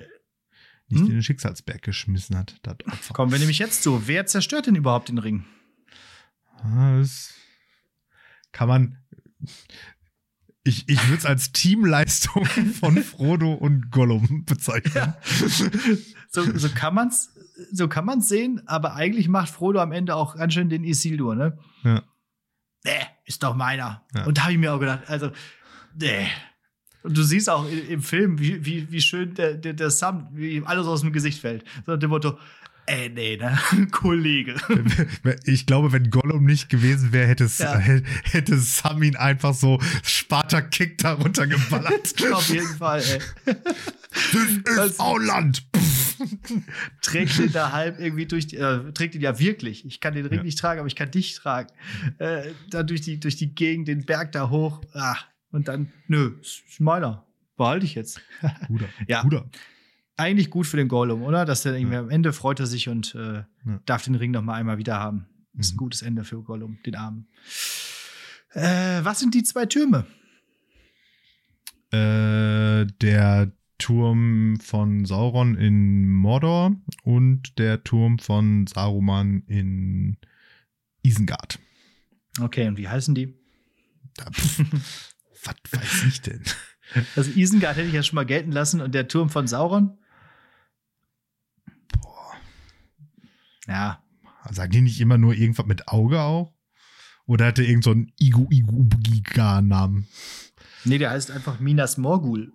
Nicht Hm? in den Schicksalsberg geschmissen hat, das Opfer. Kommen wir nämlich jetzt zu. Wer zerstört denn überhaupt den Ring? Das kann man. Ich, ich würde es als Teamleistung von Frodo und Gollum bezeichnen. So, so kann man's, so kann man's sehen, aber eigentlich macht Frodo am Ende auch ganz schön den Isildur, ne? Ja. Nee, ist doch meiner. Ja. Und da habe ich mir auch gedacht, also, nee. Und du siehst auch im Film, wie, wie, wie schön der, der, der Sam, wie ihm alles aus dem Gesicht fällt. So nach dem Motto, ey, nee, ne? Kollege. Ich glaube, wenn Gollum nicht gewesen wäre, hätte, Ja. hätte, Sam ihn einfach so Sparta-Kick da runtergeballert. Auf jeden Fall, ey. das ist Auland. Trägt ihn da halb irgendwie durch die, äh, trägt ihn ja wirklich. Ich kann den Ring Ja. nicht tragen, aber ich kann dich tragen. Äh, da durch die, durch die Gegend, den Berg da hoch. Ah, und dann, nö, ist meiner. Behalte ich jetzt. Bruder. Ja. Bruder. eigentlich gut für den Gollum, oder? Dass der irgendwie Ja. am Ende freut er sich und äh, Ja. darf den Ring noch mal einmal wieder haben. Ist ein Mhm. gutes Ende für Gollum, den Armen. Äh, was sind die zwei Türme? Äh, der Turm von Sauron in Mordor und der Turm von Saruman in Isengard. Okay, und wie heißen die? Was weiß ich denn? Also Isengard hätte ich ja schon mal gelten lassen und der Turm von Sauron? Boah. Ja, Sagen die nicht immer nur irgendwas mit Auge auch? Oder hat der irgend so einen Igu Igu Giga Namen? nee, der heißt einfach Minas Morgul.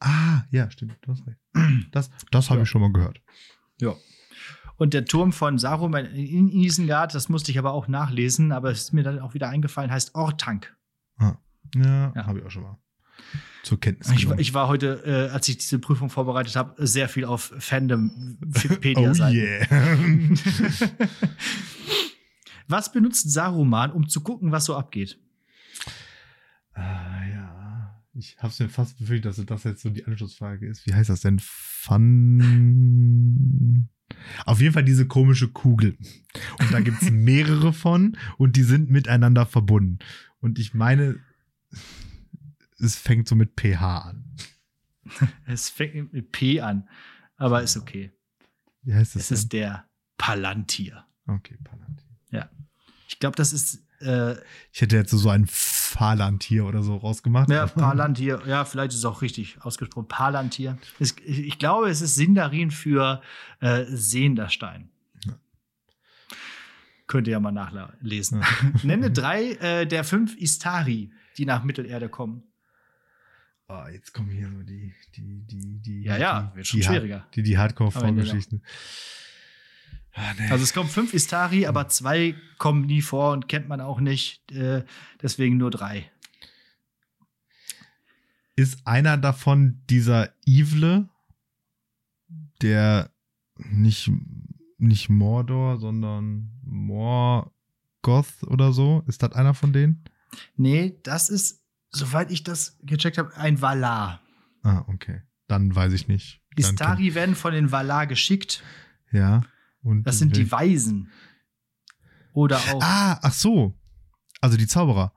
Ah, ja, stimmt. Recht. Das, das habe Ja. ich schon mal gehört. Ja. Und der Turm von Saruman in Isengard, das musste ich aber auch nachlesen, aber es ist mir dann auch wieder eingefallen, heißt Ortank. Ja, Ja. habe ich auch schon mal zur Kenntnis Ich, genommen. ich war heute, äh, als ich diese Prüfung vorbereitet habe, sehr viel auf oh Fandom-Wikipedia-Seiten. yeah. Was benutzt Saruman, um zu gucken, was so abgeht? ah, ja. Ich habe es mir fast befürchtet, dass das jetzt so die Anschlussfrage ist. Wie heißt das denn? Fun. Auf jeden Fall diese komische Kugel. Und da gibt es mehrere von und die sind miteinander verbunden. Und ich meine, es fängt so mit pH an. Es fängt mit P an, aber ist okay. Wie heißt das? Es ist der Palantir. denn? okay, Palantir. Ja. Ich glaube, das ist. Äh, ich hätte jetzt so ein Palantir oder so rausgemacht. Ja, Palantir. Ja, vielleicht ist es auch richtig ausgesprochen. Palantir. Ich, ich glaube, es ist Sindarin für äh, sehender Stein. Ja. Könnt ihr ja mal nachlesen. Ja. Nenne drei äh, der fünf Istari, die nach Mittelerde kommen. Oh, jetzt kommen hier so die, die, die, die. Ja, ja, die, wird schon die, schwieriger. Die, die Hardcore-Vorgeschichten. Ah, nee. Also es kommen fünf Istari, aber zwei kommen nie vor und kennt man auch nicht. Äh, deswegen nur drei. Ist einer davon dieser Ivle, der nicht, nicht Mordor, sondern Morgoth oder so? Ist das einer von denen? Nee, das ist soweit ich das gecheckt habe, ein Valar. Ah, okay. Dann weiß ich nicht. Istari werden von den Valar geschickt. Ja. Und das sind die Weisen. Oder auch. Ah, ach so. Also die Zauberer.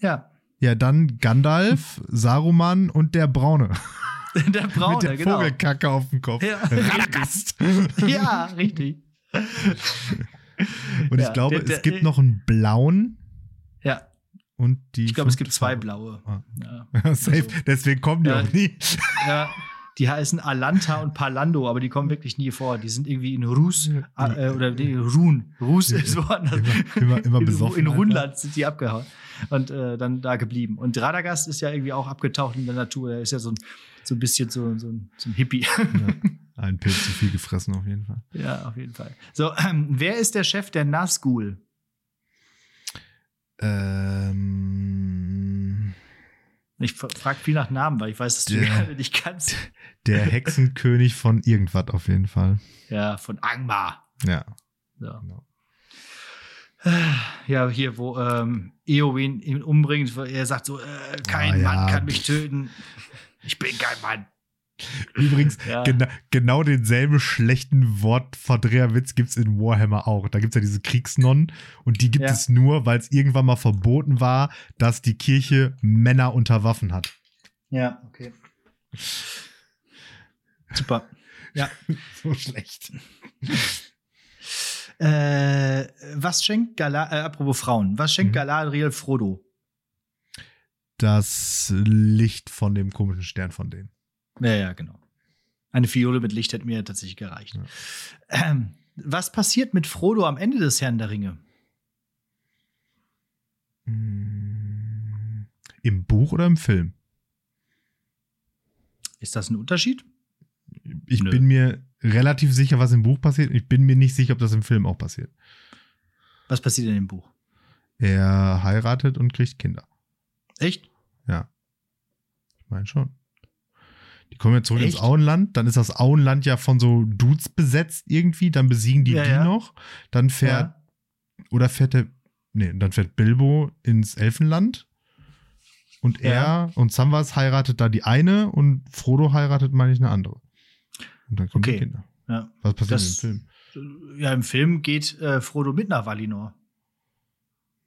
Ja. Ja, dann Gandalf, Saruman und der Braune. Der Braune, Mit der genau. Vogelkacke auf dem Kopf. Ja, Radagast. ja, richtig. Und Ja, ich glaube, der- der- es gibt noch einen blauen Ja, und die. ich glaube, es gibt zwei blaue. Ah. Ja. Safe. Also- Deswegen kommen die Ja. auch nie. ja. Die heißen Alanta und Palando, aber die kommen wirklich nie vor. Die sind irgendwie in Rus äh, oder nee, Run. Rus ist woanders. Immer, immer, immer in, besoffen. in Alter. Runland sind die abgehauen und äh, dann da geblieben. Und Radagast ist ja irgendwie auch abgetaucht in der Natur. Er ist ja so ein, so ein bisschen so, so, ein, so ein Hippie. Ja. Ein Pilz zu viel gefressen, auf jeden Fall. ja, auf jeden Fall. So, ähm, wer ist der Chef der Nazgul? Ähm, Ich frage viel nach Namen, weil ich weiß, dass du Der- nicht kannst. der Hexenkönig von irgendwas auf jeden Fall. Ja, von Angmar. Ja. So. Genau. Ja, hier, wo ähm, Eowyn ihn umbringt, wo er sagt so, äh, kein Ah, ja. Mann kann mich töten. Ich bin kein Mann. Übrigens, Ja. gena genau denselben schlechten Wortverdreherwitz gibt es in Warhammer auch. Da gibt es ja diese Kriegsnonnen und die gibt Ja. es nur, weil es irgendwann mal verboten war, dass die Kirche Männer unter Waffen hat. Ja, okay. Super. Ja. So schlecht. Äh, was schenkt Galadriel, äh, apropos Frauen, was schenkt Mhm. Galadriel Frodo? Das Licht von dem komischen Stern von denen. Ja, ja, genau. Eine Fiole mit Licht hätte mir tatsächlich gereicht. Ja. Ähm, was passiert mit Frodo am Ende des Herrn der Ringe? Mm, Im Buch oder im Film? Ist das ein Unterschied? Ich Nö. bin mir relativ sicher, was im Buch passiert. Ich bin mir nicht sicher, ob das im Film auch passiert. Was passiert in dem Buch? Er heiratet und kriegt Kinder. Echt? Ja. Ich meine schon. Die kommen ja zurück Echt? ins Auenland. Dann ist das Auenland ja von so Dudes besetzt irgendwie. Dann besiegen die Ja, die ja. noch. Dann fährt, oder fährt der, nee, dann fährt Bilbo ins Elfenland. Und er Ja. und Samwise heiratet da die eine und Frodo heiratet, meine ich, eine andere. Und dann kriegen Okay. die Kinder. Ja. Was passiert Das- im Film? Ja, im Film geht äh, Frodo mit nach Valinor.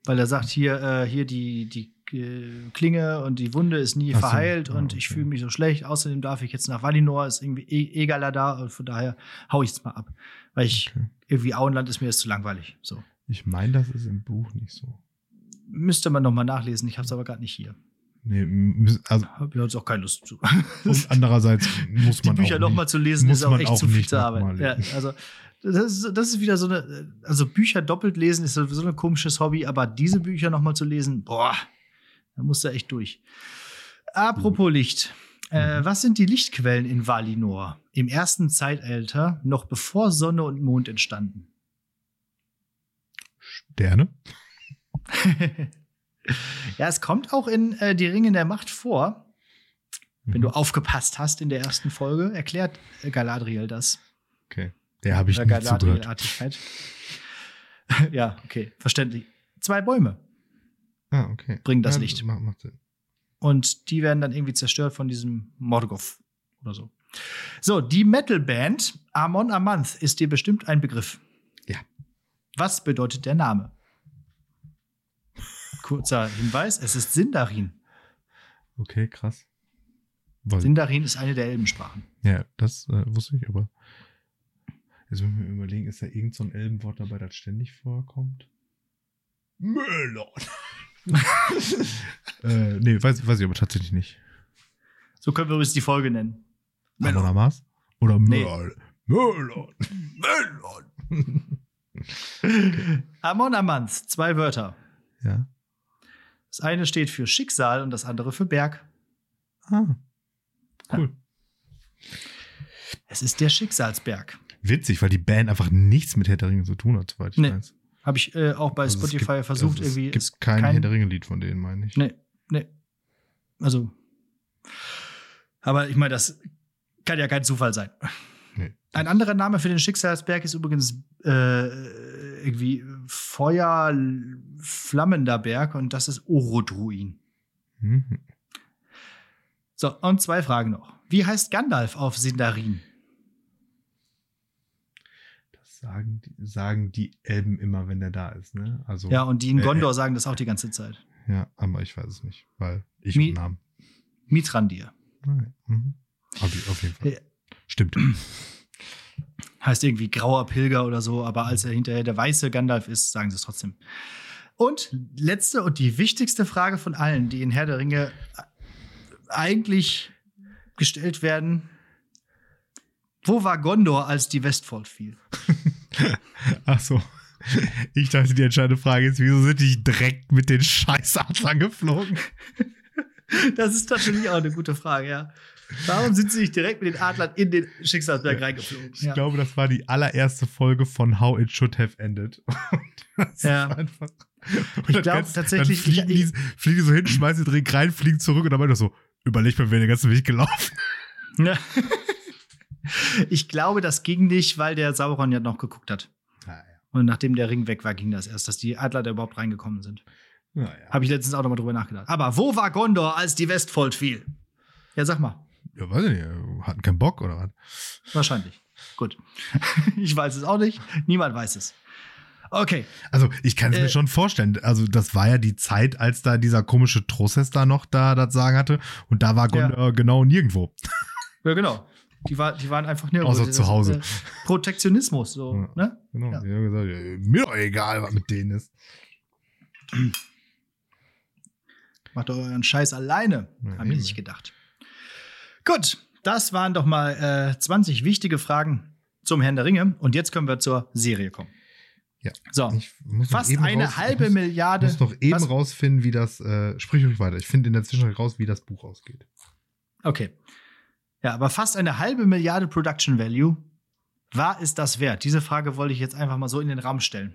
Weil er sagt, hier, äh, hier die, die Klinge und die Wunde ist nie so, verheilt ah, und ich okay. fühle mich so schlecht. Außerdem darf ich jetzt nach Valinor, ist irgendwie e Egala da und von daher hau ich jetzt mal ab. Weil ich Okay. irgendwie Auenland ist mir jetzt zu langweilig. So. Ich meine, das ist im Buch nicht so. Müsste man noch mal nachlesen. Ich habe es aber gerade nicht hier. Nee, also, Habe ich jetzt auch keine Lust zu. und andererseits muss die man Bücher auch noch nicht- mal zu lesen, muss ist auch echt auch zu viel nicht zur noch mal Arbeit. Ja, also das ist, das ist wieder so eine, also Bücher doppelt lesen ist sowieso ein komisches Hobby, aber diese Bücher noch mal zu lesen, boah, da musst du echt durch. Apropos Licht. Äh, Mhm. was sind die Lichtquellen in Valinor im ersten Zeitalter, noch bevor Sonne und Mond entstanden? Sterne? ja, es kommt auch in äh, Die Ringe der Macht vor. Wenn Mhm. du aufgepasst hast in der ersten Folge, erklärt äh, Galadriel das. Okay. Der habe ich Oder nicht zugehört. Galadriel-Artigkeit. ja, okay, verständlich. Zwei Bäume. Ah, okay. Bringen das Ja, Licht. Macht, macht Sinn. Und die werden dann irgendwie zerstört von diesem Morgoth oder so. So, die Metalband Amon Amanth ist dir bestimmt ein Begriff. Ja. Was bedeutet der Name? Kurzer Hinweis, es ist Sindarin. Okay, krass. Weil, Sindarin ist eine der Elbensprachen. ja, das äh, wusste ich, aber. Jetzt müssen wir überlegen, ist da irgend so ein Elbenwort dabei, das ständig vorkommt? Melon. äh, nee, weiß, weiß ich aber tatsächlich nicht. So können wir übrigens die Folge nennen. Melon Amas? Oder Nee. Melon. Melon. Melon. Amon Amanth, zwei Wörter. Ja. Das eine steht für Schicksal und das andere für Berg. Ah. Cool. Es ist der Schicksalsberg. Witzig, weil die Band einfach nichts mit Ringe zu tun hat, soweit ich Nee. weiß. Habe ich äh, auch bei Also es Spotify gibt- versucht, also es irgendwie. gibt ist kein, kein- Herr der Ringe-Lied von denen, meine ich. Nee, nee. Also. Aber ich meine, das kann ja kein Zufall sein. Nee. Ein anderer Name für den Schicksalsberg ist übrigens äh, irgendwie Feuer flammender Berg und das ist Orodruin. Mhm. So, und zwei Fragen noch. Wie heißt Gandalf auf Sindarin? Sagen die, sagen die Elben immer, wenn der da ist, ne? Also, Ja, und die in Äh, Gondor sagen das auch die ganze Zeit. ja, aber ich weiß es nicht, weil ich Mi- Namen. Mithrandir. Nein. Mhm. Auf, auf jeden Fall. Ja. Stimmt. Heißt irgendwie grauer Pilger oder so, aber als er hinterher der weiße Gandalf ist, sagen sie es trotzdem. Und letzte und die wichtigste Frage von allen, die in Herr der Ringe eigentlich gestellt werden. Wo war Gondor, als die Westfold fiel? Ach so. Ich dachte, die entscheidende Frage ist, wieso sind die direkt mit den Scheißadlern geflogen? Das ist natürlich auch eine gute Frage, ja. Warum sind sie nicht direkt mit den Adlern in den Schicksalsberg reingeflogen? Ich glaube, das war die allererste Folge von How It Should Have Ended. Ja. einfach. Und Ich dann glaub ganz- tatsächlich, Dann fliegen, ich- die, fliegen die so hin, schmeißen den Drink rein, fliegen zurück und dann meint so: Überleg mal, wer den ganzen Weg gelaufen Ja. Ich glaube, das ging nicht, weil der Sauron ja noch geguckt hat. Naja. Und nachdem der Ring weg war, ging das erst, dass die Adler da überhaupt reingekommen sind. naja. Habe ich letztens auch noch mal drüber nachgedacht. Aber wo war Gondor, als die Westfold fiel? Ja, sag mal. Ja, weiß ich nicht. Hatten keinen Bock oder was? Wahrscheinlich. Gut. ich weiß es auch nicht. Niemand weiß es. Okay. Also, ich kann es Äh. mir schon vorstellen. Also, das war ja die Zeit, als da dieser komische Trosses da noch da das Sagen hatte. Und da war Ja. Gondor genau nirgendwo. Ja, genau. Die, war, die waren einfach nirgendwo. Außer Das, zu Hause. äh, Protektionismus, so. Ja. Ne? Genau. Ja. Die haben gesagt: ja, Mir doch egal, was mit denen ist. Macht doch euren Scheiß alleine, Ja, haben die sich gedacht. Gut, das waren doch mal äh, 20 wichtige Fragen zum Herrn der Ringe. Und jetzt können wir zur Serie kommen. Ja. So, Ich fast eben eine raus- halbe ich muss, Milliarde. muss noch eben Was? rausfinden, wie das. Äh, sprich ruhig weiter. Ich finde in der Zwischenzeit raus, wie das Buch ausgeht. Okay. Ja, aber fast eine halbe Milliarde Production Value. War es das wert? Diese Frage wollte ich jetzt einfach mal so in den Raum stellen.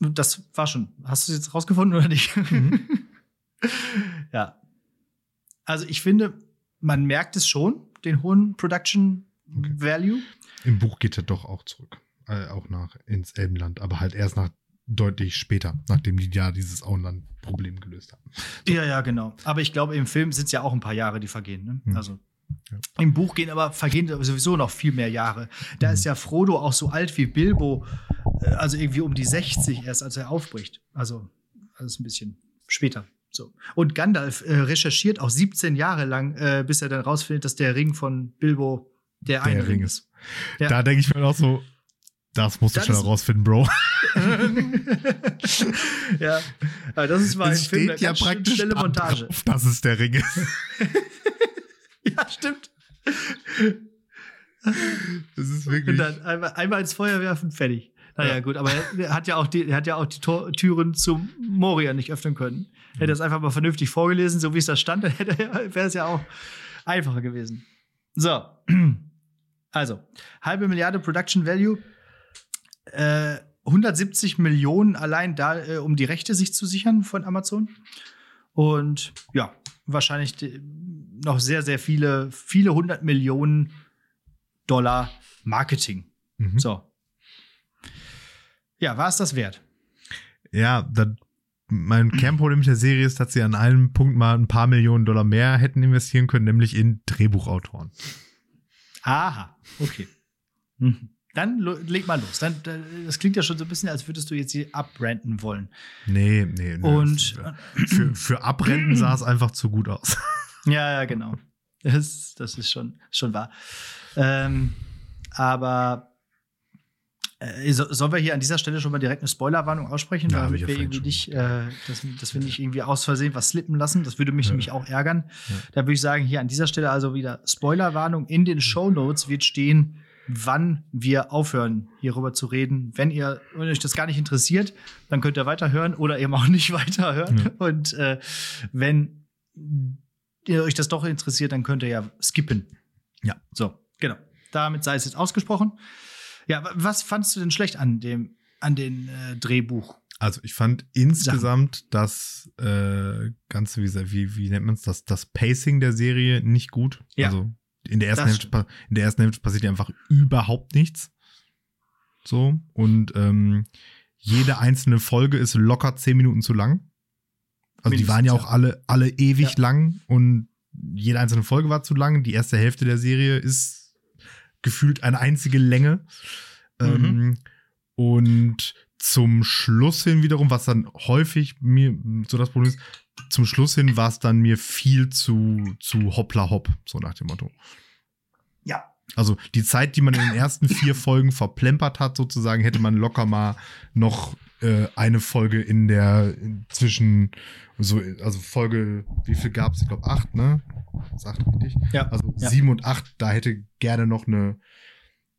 Das war schon. Hast du es jetzt rausgefunden oder nicht? Mhm. ja. Also ich finde, man merkt es schon, den hohen Production Okay. Value. Im Buch geht er doch auch zurück. Äh, auch nach ins Elbenland, aber halt erst nach deutlich später, nachdem die ja dieses Auenland-Problem gelöst haben. Ja, ja, genau. Aber ich glaube, im Film sind es ja auch ein paar Jahre, die vergehen. Ne? Hm. Also Ja. im Buch gehen aber vergehen sowieso noch viel mehr Jahre. Da Hm. ist ja Frodo auch so alt wie Bilbo, äh, also irgendwie um die 60 erst, als er aufbricht. Also alles ein bisschen später. So. Und Gandalf äh, recherchiert auch 17 Jahre lang, äh, bis er dann rausfindet, dass der Ring von Bilbo der, eine Ring ist. Ja. Da denke ich mir auch so, das musst du Das schon ist- herausfinden, Bro. ja, aber das ist mal im Es Film eine steht ja praktisch schnelle Montage. drauf, dass es der Ring ist. Ja, stimmt. Das ist Und wirklich. dann einmal, einmal ins Feuer werfen, fertig. Naja, Ja. gut, aber er, hat ja auch die, er hat ja auch die Tor, Türen zum Moria nicht öffnen können. Hätte er es einfach mal vernünftig vorgelesen, so wie es da stand, dann wäre es ja auch einfacher gewesen. So. Also, halbe Milliarde Production Value. Äh, 170 Millionen allein da, äh, um die Rechte sich zu sichern von Amazon. Und ja, wahrscheinlich noch sehr, sehr viele, viele hundert Millionen Dollar Marketing. Mhm. So. Ja, war es das wert? Ja, das, mein Kernproblem mit der Serie ist, dass sie an einem Punkt mal ein paar Millionen Dollar mehr hätten investieren können, nämlich in Drehbuchautoren. Aha, okay. Mhm. Dann leg mal los. Dann, da- das klingt ja schon so ein bisschen, als würdest du jetzt hier abbranden wollen. Nee, nee, nee. Und für, für Abrenten sah es einfach zu gut aus. ja, ja, genau. Das, das ist schon, schon wahr. Ähm, aber Äh, so, sollen wir hier an dieser Stelle schon mal direkt eine Spoilerwarnung aussprechen, Ja, damit wir irgendwie nicht, äh, dass, dass wir nicht irgendwie aus Versehen was slippen lassen? Das würde mich Ja. nämlich auch ärgern. Ja. Da würde ich sagen, hier an dieser Stelle also wieder Spoilerwarnung. In den Show Notes wird stehen, wann wir aufhören, hierüber zu reden. Wenn ihr wenn euch das gar nicht interessiert, dann könnt ihr weiterhören oder eben auch nicht weiterhören. Ja. Und äh, wenn ihr euch das doch interessiert, dann könnt ihr ja skippen. Ja. So, genau. Damit sei es jetzt ausgesprochen. Ja, wa- was fandst du denn schlecht an dem, an dem äh, Drehbuch? Also ich fand insgesamt das äh, Ganze, wie, wie, wie nennt man es, das, das Pacing der Serie nicht gut. Ja. Also in der, ersten Hälfte, in der ersten Hälfte passiert ja einfach überhaupt nichts. So. Und ähm, jede einzelne Folge ist locker zehn Minuten zu lang. Also die waren ja auch alle, alle ewig Ja. lang und jede einzelne Folge war zu lang. Die erste Hälfte der Serie ist gefühlt eine einzige Länge. Mhm. Ähm, und zum Schluss hin wiederum, was dann häufig mir so das Problem ist, zum Schluss hin war es dann mir viel zu, zu hoppla hopp, so nach dem Motto. Ja. Also die Zeit, die man in den ersten vier Folgen verplempert hat, sozusagen, hätte man locker mal noch äh, eine Folge in der in zwischen, so, also Folge, wie viel gab es? Ich glaube acht, ne? Ist acht richtig? Ja. Also Ja. sieben und acht, da hätte gerne noch eine,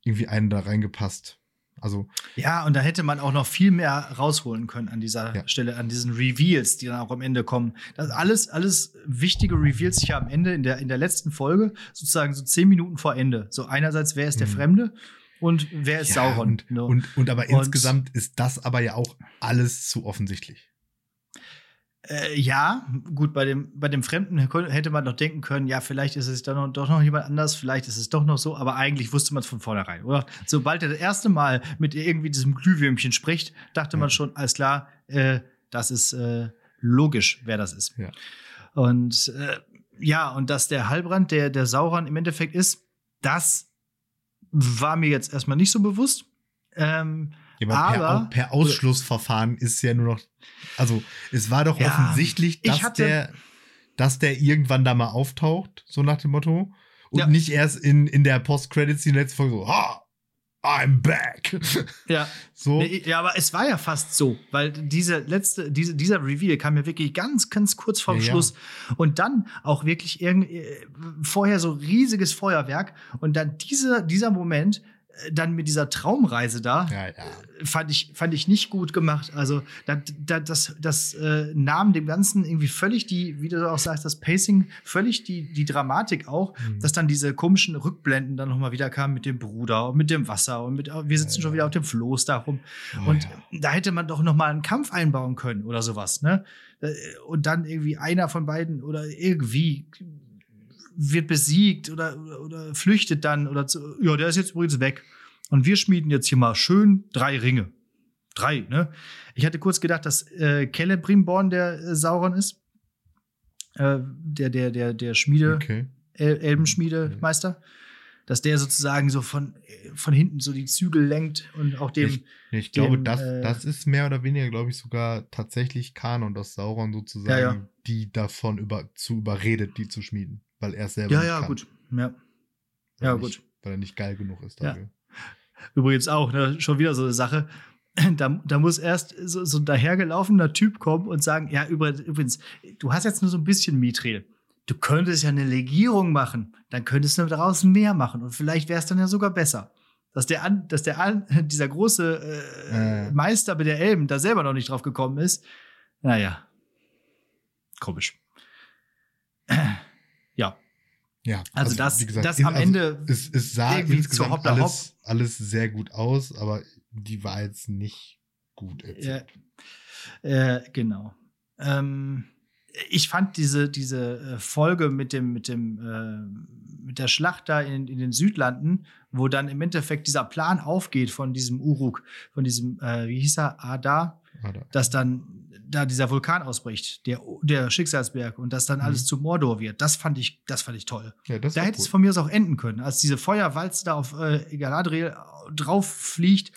irgendwie einen da reingepasst. Also, Ja, und da hätte man auch noch viel mehr rausholen können an dieser Ja. Stelle, an diesen Reveals, die dann auch am Ende kommen. Das alles, alles wichtige Reveals sich ja am Ende in der, in der letzten Folge, sozusagen so zehn Minuten vor Ende. So einerseits, wer ist der Mhm. Fremde und wer ist ja, Sauron? und, Ne? und, und aber Und- insgesamt ist das aber ja auch alles zu offensichtlich. Äh, ja, gut, bei dem, bei dem Fremden hätte man doch denken können, ja, vielleicht ist es doch noch, doch noch jemand anders, vielleicht ist es doch noch so, aber eigentlich wusste man es von vornherein, oder? Sobald er das erste Mal mit irgendwie diesem Glühwürmchen spricht, dachte man Ja. schon, alles klar, äh, das ist äh, logisch, wer das ist. Ja. Und äh, ja, und dass der Halbrand der, der Sauron im Endeffekt ist, das war mir jetzt erstmal nicht so bewusst. Ähm, aber per, per Ausschlussverfahren ist ja nur noch, also es war doch Ja, offensichtlich, ich dass hatte- der, dass der irgendwann da mal auftaucht, so nach dem Motto. Und Ja. nicht erst in, in der Post-Credits-Scene letzte Folge so, ha, I'm back. ja, so. Ja, aber es war ja fast so, weil diese letzte, diese, dieser Reveal kam ja wirklich ganz, ganz kurz vorm Ja, ja. Schluss und dann auch wirklich irgendwie äh, vorher so riesiges Feuerwerk und dann diese, dieser Moment dann mit dieser Traumreise da ja, ja. fand ich fand ich nicht gut gemacht. Also da, da, das das äh, nahm dem Ganzen irgendwie völlig die, wie du auch sagst, das Pacing völlig die die Dramatik auch, Mhm. dass dann diese komischen Rückblenden dann noch mal wieder kamen mit dem Bruder und mit dem Wasser und mit wir sitzen Ja, schon wieder auf dem Floß da rum. Oh, Und da hätte man doch noch mal einen Kampf einbauen können oder sowas, ne? Äh, Und dann irgendwie einer von beiden oder irgendwie wird besiegt oder, oder, flüchtet dann oder zu, ja, der ist jetzt übrigens weg. Und wir schmieden jetzt hier mal schön drei Ringe. Drei, ne? Ich hatte kurz gedacht, dass äh, Celebrimbor der äh, Sauron ist. Äh, der, der, der, der Schmiede, Okay. El Elbenschmiedemeister. Dass der sozusagen so von, von hinten so die Zügel lenkt und auch dem. Ich, ich glaube, dem, das, äh, das ist mehr oder weniger, glaube ich, sogar tatsächlich Kanon, dass Sauron sozusagen Ja, ja. die davon über, zu überredet, die zu schmieden. Weil er es selber ja, nicht ja, kann. gut. Ja. Weil Ja, er gut. Nicht, weil er nicht geil genug ist Ja. dafür. Übrigens auch, ne, schon wieder so eine Sache. Da, da muss erst so, so ein dahergelaufener Typ kommen und sagen: Ja, übrigens, du hast jetzt nur so ein bisschen Mithril. Du könntest ja eine Legierung machen. Dann könntest du daraus mehr machen. Und vielleicht wäre es dann ja sogar besser. Dass der, an, dass der an, dieser große äh, Äh. Meister bei der Elben da selber noch nicht drauf gekommen ist. Naja. Komisch. Ja, Ja, Also das- gesagt, das in- am also Ende es, es sah irgendwie insgesamt zu hoppla alles, alles sehr gut aus, aber die war jetzt nicht gut erzählt. äh, genau. Ähm, ich fand diese, diese äh, Folge mit dem, mit dem, äh, mit der Schlacht da in, in den Südlanden, wo dann im Endeffekt dieser Plan aufgeht von diesem Uruk, von diesem, äh, wie hieß er, Ada, Ah, da- dass dann da dieser Vulkan ausbricht, der, der Schicksalsberg, und dass dann Mhm. alles zu Mordor wird. Das fand ich, das fand ich toll. ja, das Da hätte es cool. von mir aus auch enden können, als diese Feuerwalze da auf äh, Galadriel drauf fliegt.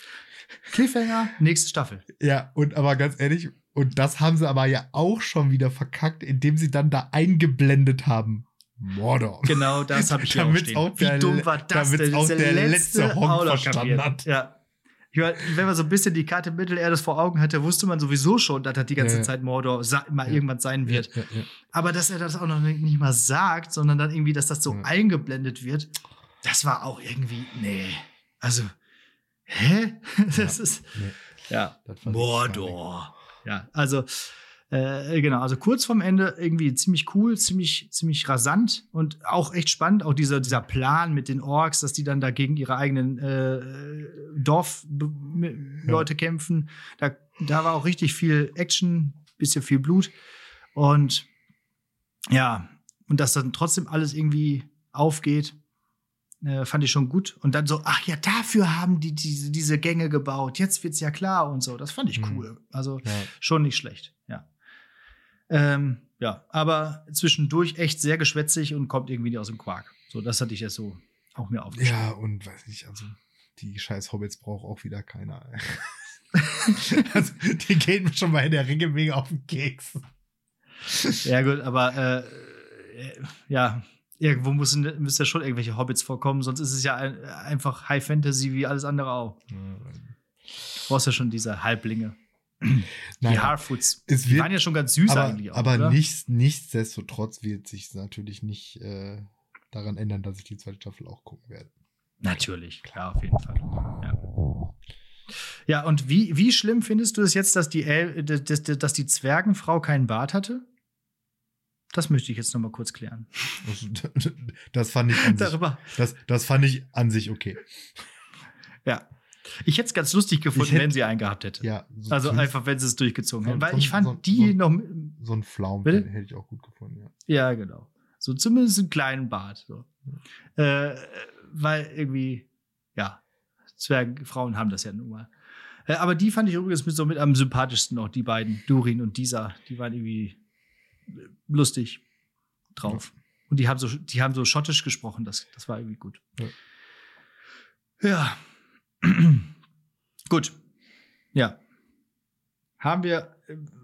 Cliffhanger, nächste Staffel. Ja, und aber ganz ehrlich, und das haben sie aber ja auch schon wieder verkackt, indem sie dann da eingeblendet haben. Mordor. Genau, das habe ich hier auch auch der Wie dumm war das damit's denn? auch Das ist der letzte Honk auch noch verstanden hat. Ja. Ich meine, wenn man so ein bisschen die Karte Mittelerdes vor Augen hatte, wusste man sowieso schon, dass das die ganze Ja. Zeit Mordor mal irgendwann sein wird. Aber dass er das auch noch nicht mal sagt, sondern dann irgendwie, dass das so eingeblendet wird, das war auch irgendwie, nee. Also, hä? Das ist, Nee, ja. das Mordor. Ja, also, äh, genau, also kurz vorm Ende irgendwie ziemlich cool, ziemlich, ziemlich rasant und auch echt spannend. Auch dieser, dieser Plan mit den Orks, dass die dann da gegen ihre eigenen äh, Dorfleute kämpfen. Da, da war auch richtig viel Action, bisschen viel Blut. Und ja, und dass dann trotzdem alles irgendwie aufgeht, äh, fand ich schon gut. Und dann so, ach ja, dafür haben die diese, diese Gänge gebaut. Jetzt wird's ja klar und so. Das fand ich Mhm. cool. Also Ja. schon nicht schlecht, ja. Ähm, ja, aber zwischendurch echt sehr geschwätzig und kommt irgendwie nicht aus dem Quark. So, das hatte ich jetzt so auch mir aufgeschrieben. Ja, und weiß nicht, also die scheiß Hobbits braucht auch wieder keiner. also, die gehen mir schon mal in der Ringe mega auf den Keks. Ja, gut, aber äh, äh, ja, irgendwo müssen, müssen ja schon irgendwelche Hobbits vorkommen, sonst ist es ja ein, einfach High Fantasy wie alles andere auch. Du brauchst ja schon diese Halblinge. Die Naja, Harfoots. es Die wird- waren ja schon ganz süß aber, eigentlich auch. aber oder? nichts, nichtsdestotrotz wird sich natürlich nicht äh, daran ändern, dass ich die zweite Staffel auch gucken werde. Natürlich, klar, auf jeden Fall. Ja, ja und wie, wie schlimm findest du es jetzt, dass die, El dass, dass, dass die Zwergenfrau keinen Bart hatte? Das möchte ich jetzt noch mal kurz klären. Das, das fand ich an sich, Darüber. das, das fand ich an sich okay. Ja. Ich hätte es ganz lustig gefunden, hätte- wenn sie einen gehabt hätte. Ja, so Also zumindest einfach, wenn sie es durchgezogen so- hätten. Weil so- ich fand die noch. so ein Flaum Bitte? hätte ich auch gut gefunden, ja. Ja, genau. So zumindest einen kleinen Bart. So. Äh, weil irgendwie, ja, Zwergenfrauen haben das ja nun mal. Äh, aber die fand ich übrigens mit so mit am sympathischsten noch, die beiden, Durin und Disa. Die waren irgendwie äh, lustig drauf. Und die haben so, die haben so schottisch gesprochen, das, das war irgendwie gut. Ja. gut. Ja. Haben wir.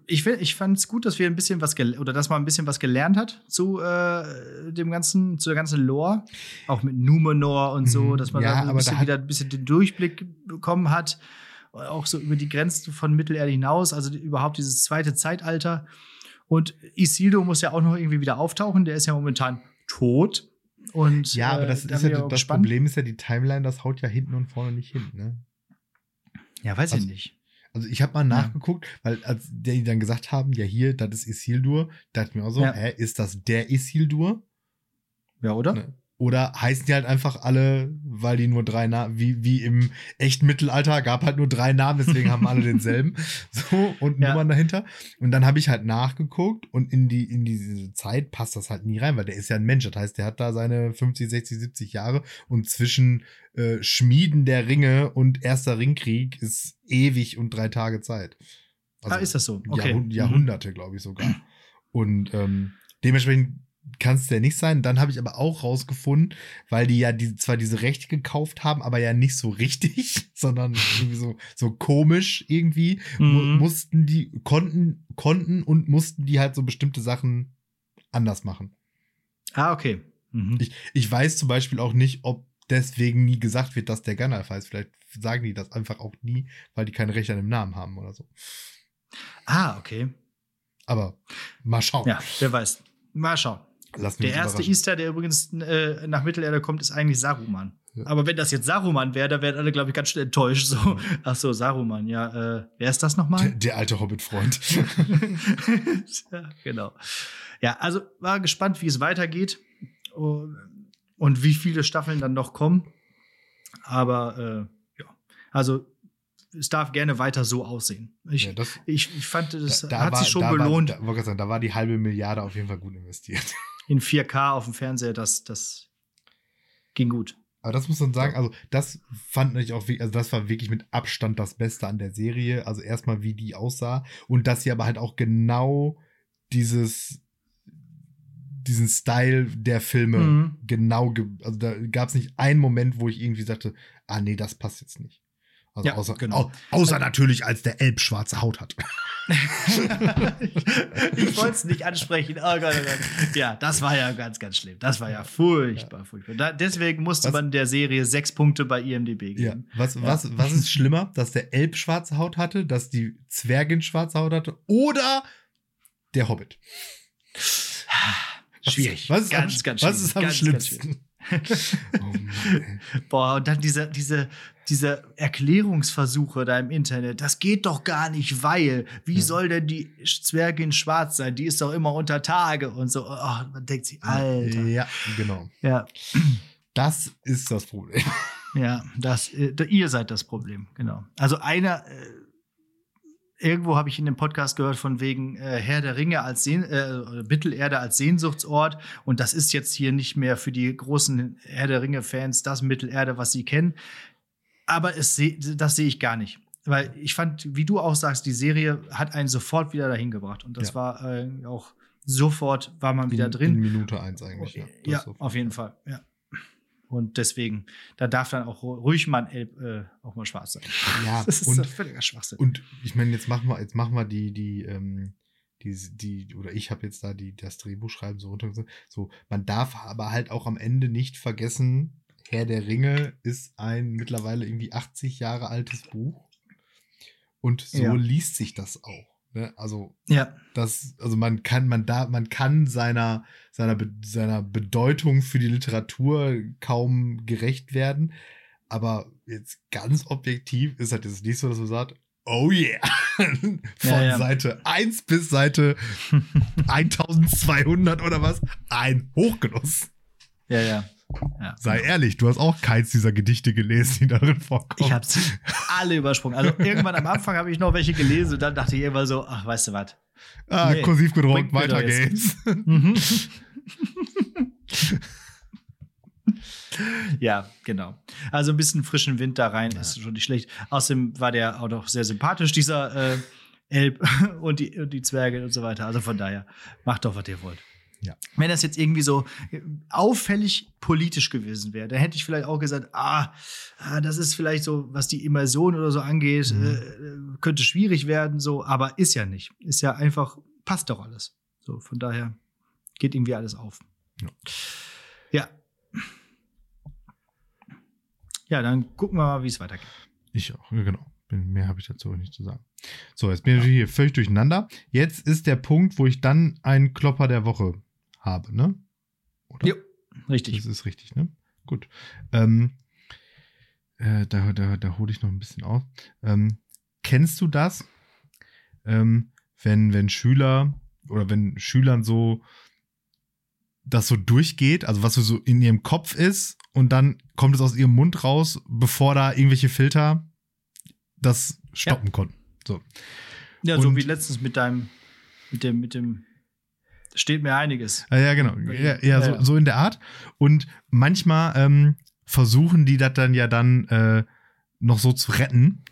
Ich, find- ich fand es gut, dass wir ein bisschen was oder dass man ein bisschen was gelernt hat zu äh, dem ganzen, zu der ganzen Lore, auch mit Numenor und so, Mhm. dass man Ja, da ein bisschen wieder ein bisschen den Durchblick bekommen hat, auch so über die Grenzen von Mittelerde hinaus, also überhaupt dieses zweite Zeitalter. Und Isildur muss ja auch noch irgendwie wieder auftauchen, der ist ja momentan tot. Und, Ja, aber äh, das da ist ja das gespannt. Problem ist ja die Timeline, das haut ja hinten und vorne nicht hin, ne? Ja, weiß Also- ich nicht. Also ich habe mal nachgeguckt, weil als die dann gesagt haben, ja hier, das ist Isildur, dachte ich mir auch so, Ja. hä, ist das der Isildur? Ja, oder? Ne? Oder heißen die halt einfach alle, weil die nur drei Namen, wie, wie im echten Mittelalter, gab halt nur drei Namen, deswegen haben alle denselben. So, und Ja. Nummern dahinter. Und dann habe ich halt nachgeguckt und in, die, in diese Zeit passt das halt nie rein, weil der ist ja ein Mensch. Das heißt, der hat da seine 50, 60, 70 Jahre und zwischen äh, Schmieden der Ringe und Erster Ringkrieg ist ewig und drei Tage Zeit. Also ah, ist das so? Okay. Jahrhund Mhm. Jahrhunderte, glaube ich sogar. Und ähm, dementsprechend kann es der nicht sein. Dann habe ich aber auch rausgefunden, weil die ja die, zwar diese Rechte gekauft haben, aber ja nicht so richtig, sondern irgendwie so, so komisch irgendwie, Mhm. mussten die, konnten, konnten und mussten die halt so bestimmte Sachen anders machen. Ah, okay. Mhm. Ich, ich weiß zum Beispiel auch nicht, ob deswegen nie gesagt wird, dass der Gandalf heißt. Vielleicht sagen die das einfach auch nie, weil die keine Rechte an dem Namen haben oder so. ah, okay. Aber mal schauen. Ja, wer weiß. Mal schauen. Der erste. Easter, der übrigens äh, nach Mittelerde kommt, ist eigentlich Saruman. Ja. Aber wenn das jetzt Saruman wäre, da wären alle, glaube ich, ganz schnell enttäuscht. So, ach so, Saruman, ja. Äh, wer ist das Der, nochmal? der alte Hobbit-Freund. ja, genau. Ja, also war gespannt, wie es weitergeht und, wie viele Staffeln dann noch kommen. Aber äh, ja, also es darf gerne weiter so aussehen. Ich, ja, das, ich, ich fand, das da, da hat war, sich schon da gelohnt War, da, sagen, da war die halbe Milliarde auf jeden Fall gut investiert. In 4K auf dem Fernseher. Das, das ging gut. Aber das muss man sagen, also das fand ich auch, also das war wirklich mit Abstand das Beste an der Serie. Also erstmal, wie die aussah und dass sie aber halt auch genau dieses, diesen Style der Filme Mhm. genau, ge also da gab es nicht einen Moment, wo ich irgendwie sagte, ah nee, das passt jetzt nicht. Also Ja, außer, genau. au, außer natürlich, als der Elb schwarze Haut hat. ich wollte es nicht ansprechen. Oh Gott, oh Gott. Ja, das war ja ganz, ganz schlimm. Das war ja furchtbar, furchtbar. Da, deswegen musste Was? man der Serie sechs Punkte bei IMDb Ja. geben. Was, was, was ist schlimmer, dass der Elb schwarze Haut hatte, dass die Zwergin schwarze Haut hatte oder der Hobbit? Was- Schwierig. Was ist ganz, am, ganz was ist am ganz, schlimmsten? oh Mann, ey. Boah, und dann diese, diese, diese Erklärungsversuche da im Internet. Das geht doch gar nicht, weil. Wie Ja. soll denn die Zwergin schwarz sein? Die ist doch immer unter Tage und so. Oh, man denkt sich, Alter. Ja, genau. Ja, Das ist das Problem. ja, das, äh, ihr seid das Problem, genau. Also einer, äh, irgendwo habe ich in dem Podcast gehört von wegen äh, Herr der Ringe als Sehn äh, Mittelerde als Sehnsuchtsort und das ist jetzt hier nicht mehr für die großen Herr der Ringe Fans das Mittelerde, was sie kennen. Aber es seh, das sehe ich gar nicht. Weil ich fand, wie du auch sagst, die Serie hat einen sofort wieder dahin gebracht. Und das Ja. war äh, auch sofort, war man wieder in, drin. In Minute eins eigentlich. Ja, Ja, Das auf jeden Fall. Ja. Und deswegen, da darf dann auch ruhig mal ein Elb äh, auch mal schwarz sein. Ja, Das ist und, und, völliger Schwachsinn. und ich meine, jetzt machen wir, jetzt machen wir die, die, ähm, die, die, oder ich habe jetzt da die, das Drehbuch schreiben so runtergesetzt. So, man darf aber halt auch am Ende nicht vergessen, Herr der Ringe ist ein mittlerweile irgendwie 80 Jahre altes Buch. Und so Ja. liest sich das auch. Ne? Also, ja, das, also man kann, man da, man kann seiner, seiner, seiner Bedeutung für die Literatur kaum gerecht werden. Aber jetzt ganz objektiv ist halt jetzt nicht so, dass man sagt, oh yeah, von Ja, ja. Seite 1 bis Seite 1200 oder was, ein Hochgenuss. ja, ja. Ja. Sei ehrlich, du hast auch keins dieser Gedichte gelesen, die darin vorkommen. Ich habe sie alle übersprungen. Also irgendwann am Anfang habe ich noch welche gelesen und dann dachte ich irgendwann so, ach, weißt du was? ah, Nee, kursiv gedruckt, weiter geht's. Mhm. ja, genau. Also ein bisschen frischen Wind da rein ist schon nicht schlecht. Außerdem war der auch noch sehr sympathisch, dieser äh, Elb und die, und die Zwerge und so weiter. Also von daher, macht doch, was ihr wollt. Ja. Wenn das jetzt irgendwie so äh, auffällig politisch gewesen wäre, dann hätte ich vielleicht auch gesagt, ah, ah, das ist vielleicht so, was die Immersion oder so angeht, Mhm. äh, könnte schwierig werden, so, aber ist ja nicht. Ist ja einfach, passt doch alles. So, von daher geht irgendwie alles auf. Ja. Ja. Ja, dann gucken wir mal, wie es weitergeht. Ich auch, ja, genau. Mehr habe ich dazu nicht zu sagen. So, jetzt bin ich hier völlig durcheinander. Jetzt ist der Punkt, wo ich dann einen Klopper der Woche habe, ne? Oder? Jo, richtig. Das ist richtig, ne? Gut. Ähm, äh, da, da, da hole ich noch ein bisschen aus. Ähm, kennst du das? Ähm, wenn, wenn Schüler oder wenn Schülern so das so durchgeht, also was so in ihrem Kopf ist und dann kommt es aus ihrem Mund raus, bevor da irgendwelche Filter das stoppen konnten. So. Ja, so Und- wie letztens mit deinem, mit dem, mit dem, steht mir einiges. Ja, genau. Ja, ja, so, Ja. so in der Art. Und manchmal ähm, versuchen die das dann ja dann äh, noch so zu retten,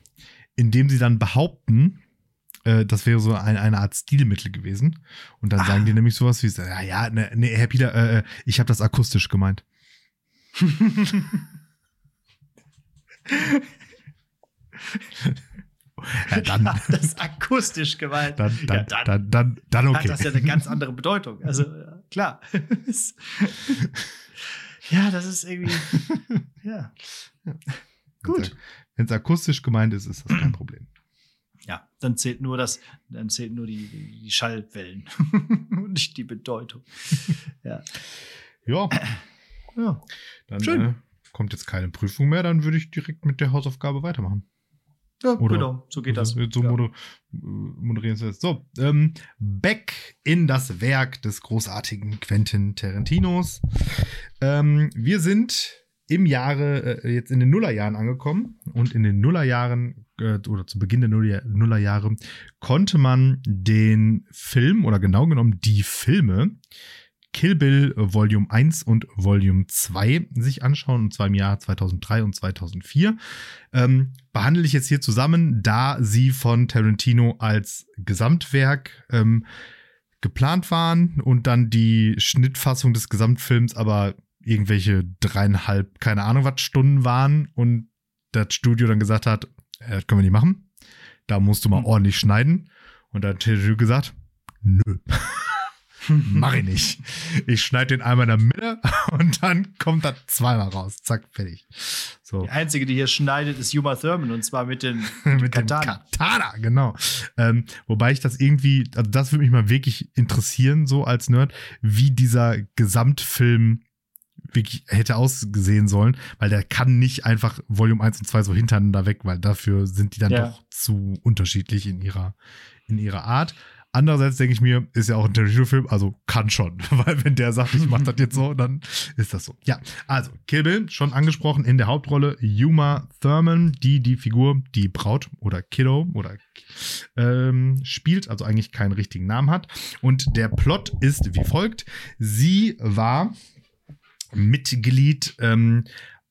indem sie dann behaupten, äh, das wäre so ein, eine Art Stilmittel gewesen. Und dann Ah. sagen die nämlich sowas wie, ja, ja, ne, ne, Herr Peter, äh, ich habe das akustisch gemeint. Ja, dann, Hat das akustisch gemeint. dann, dann, ja, dann, dann, dann, dann, okay. hat das ja eine ganz andere Bedeutung. Also, ja, klar. ja, das ist irgendwie, ja. Gut. Wenn es akustisch gemeint ist, ist das kein Problem. Ja, dann zählt nur das, dann zählt nur die, die, die Schallwellen und nicht die Bedeutung. Ja. Ja, ja. dann Schön. Äh, kommt jetzt keine Prüfung mehr, dann würde ich direkt mit der Hausaufgabe weitermachen. Ja, Oder- genau, so geht das. So, ja. moder äh, moderieren sie jetzt. So, ähm, back in das Werk des großartigen Quentin Tarantinos. Ähm, wir sind im Jahre, äh, jetzt in den Nullerjahren angekommen und in den Nullerjahren äh, oder zu Beginn der Nuller, Nullerjahre konnte man den Film oder genau genommen die Filme Kill Bill äh, Volume 1 und Volume 2 sich anschauen, und zwar im Jahr 2003 und 2004. Ähm, behandle ich jetzt hier zusammen, da sie von Tarantino als Gesamtwerk ähm, geplant waren und dann die Schnittfassung des Gesamtfilms aber irgendwelche dreieinhalb, keine Ahnung was Stunden waren und das Studio dann gesagt hat, äh, das können wir nicht machen. Da musst du mal Hm. ordentlich schneiden. Und dann hat Tarantino gesagt, nö. Mach ich nicht. Ich schneide den einmal in der Mitte und dann kommt das zweimal raus. Zack, fertig. So. Die einzige, die hier schneidet, ist Uma Thurman und zwar mit den mit Katana. dem Katana, genau. Ähm, wobei ich das irgendwie, also das würde mich mal wirklich interessieren, so als Nerd, wie dieser Gesamtfilm wirklich hätte ausgesehen sollen, weil der kann nicht einfach Volume 1 und 2 so hintereinander weg, weil dafür sind die dann Ja. doch zu unterschiedlich in ihrer, in ihrer Art. Andererseits denke ich mir, ist ja auch ein Tarantino-Film, also kann schon. Weil wenn der sagt, ich mach das jetzt so, dann ist das so. Ja, also Kill Bill, schon angesprochen, in der Hauptrolle Yuma Thurman, die die Figur, die Braut oder Kiddo oder ähm, spielt, also eigentlich keinen richtigen Namen hat. Und der Plot ist wie folgt. Sie war Mitglied ähm,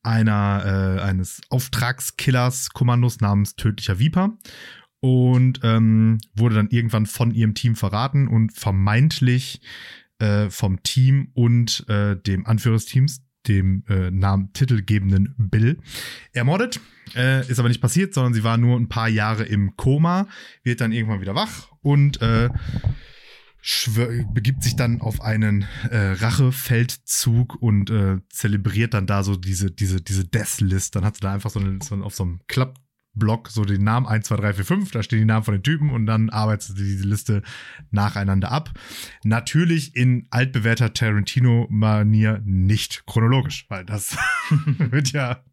einer, äh, eines Auftragskillers-Kommandos namens Tödlicher Viper und ähm, wurde dann irgendwann von ihrem Team verraten und vermeintlich äh, vom Team und äh, dem Anführer des Teams, dem äh, Namen titelgebenden Bill, ermordet. Äh, ist aber nicht passiert, sondern sie war nur ein paar Jahre im Koma, wird dann irgendwann wieder wach und äh, begibt sich dann auf einen äh, Rachefeldzug und äh, zelebriert dann da so diese, diese, diese Death List. Dann hat sie da einfach so, eine, so auf so einem Klappblock so den Namen 1, 2, 3, 4, 5, da stehen die Namen von den Typen und dann arbeitet sie diese Liste nacheinander ab. Natürlich in altbewährter Tarantino-Manier nicht chronologisch, weil das wird ja,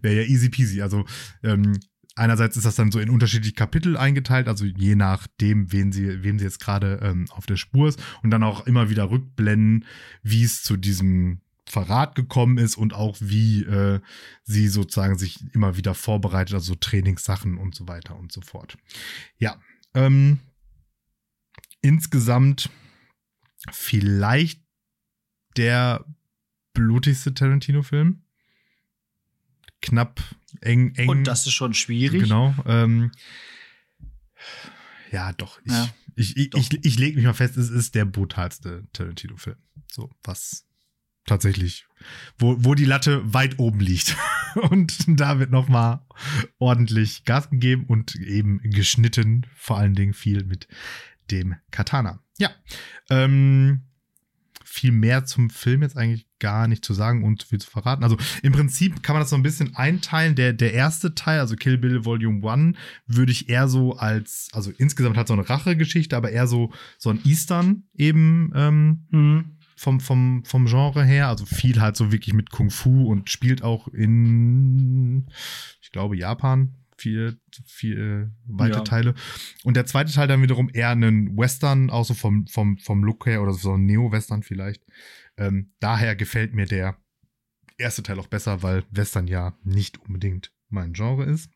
wäre ja easy peasy. Also ähm, einerseits ist das dann so in unterschiedliche Kapitel eingeteilt, also je nachdem, wen sie, wem sie jetzt gerade ähm, auf der Spur ist. Und dann auch immer wieder rückblenden, wie es zu diesem Verrat gekommen ist und auch wie äh, sie sozusagen sich immer wieder vorbereitet, also so Trainingssachen und so weiter und so fort. Ja, ähm, insgesamt vielleicht der blutigste Tarantino-Film. Knapp, eng, eng. Und das ist schon schwierig. Genau. Ähm, ja, doch. Ich, Ja, ich, ich, doch. ich, ich lege mich mal fest, es ist der brutalste Tarantino-Film. So, was tatsächlich, wo, wo die Latte weit oben liegt. Und da wird noch mal ordentlich Gas gegeben und eben geschnitten, vor allen Dingen viel mit dem Katana. Ja, ähm, viel mehr zum Film jetzt eigentlich gar nicht zu sagen und viel zu verraten. Also im Prinzip kann man das so ein bisschen einteilen. Der, der erste Teil, also Kill Bill Volume 1, würde ich eher so als, also insgesamt hat so eine Rachegeschichte, aber eher so, so ein Eastern eben ähm, Mhm. Vom, vom, vom Genre her. Also viel halt so wirklich mit Kung Fu und spielt auch in, ich glaube, Japan. Viel, viel weite Ja. Teile. Und der zweite Teil dann wiederum eher einen Western, auch so vom, vom, vom Look her oder so ein Neo-Western vielleicht. Ähm, daher gefällt mir der erste Teil auch besser, weil Western ja nicht unbedingt mein Genre ist.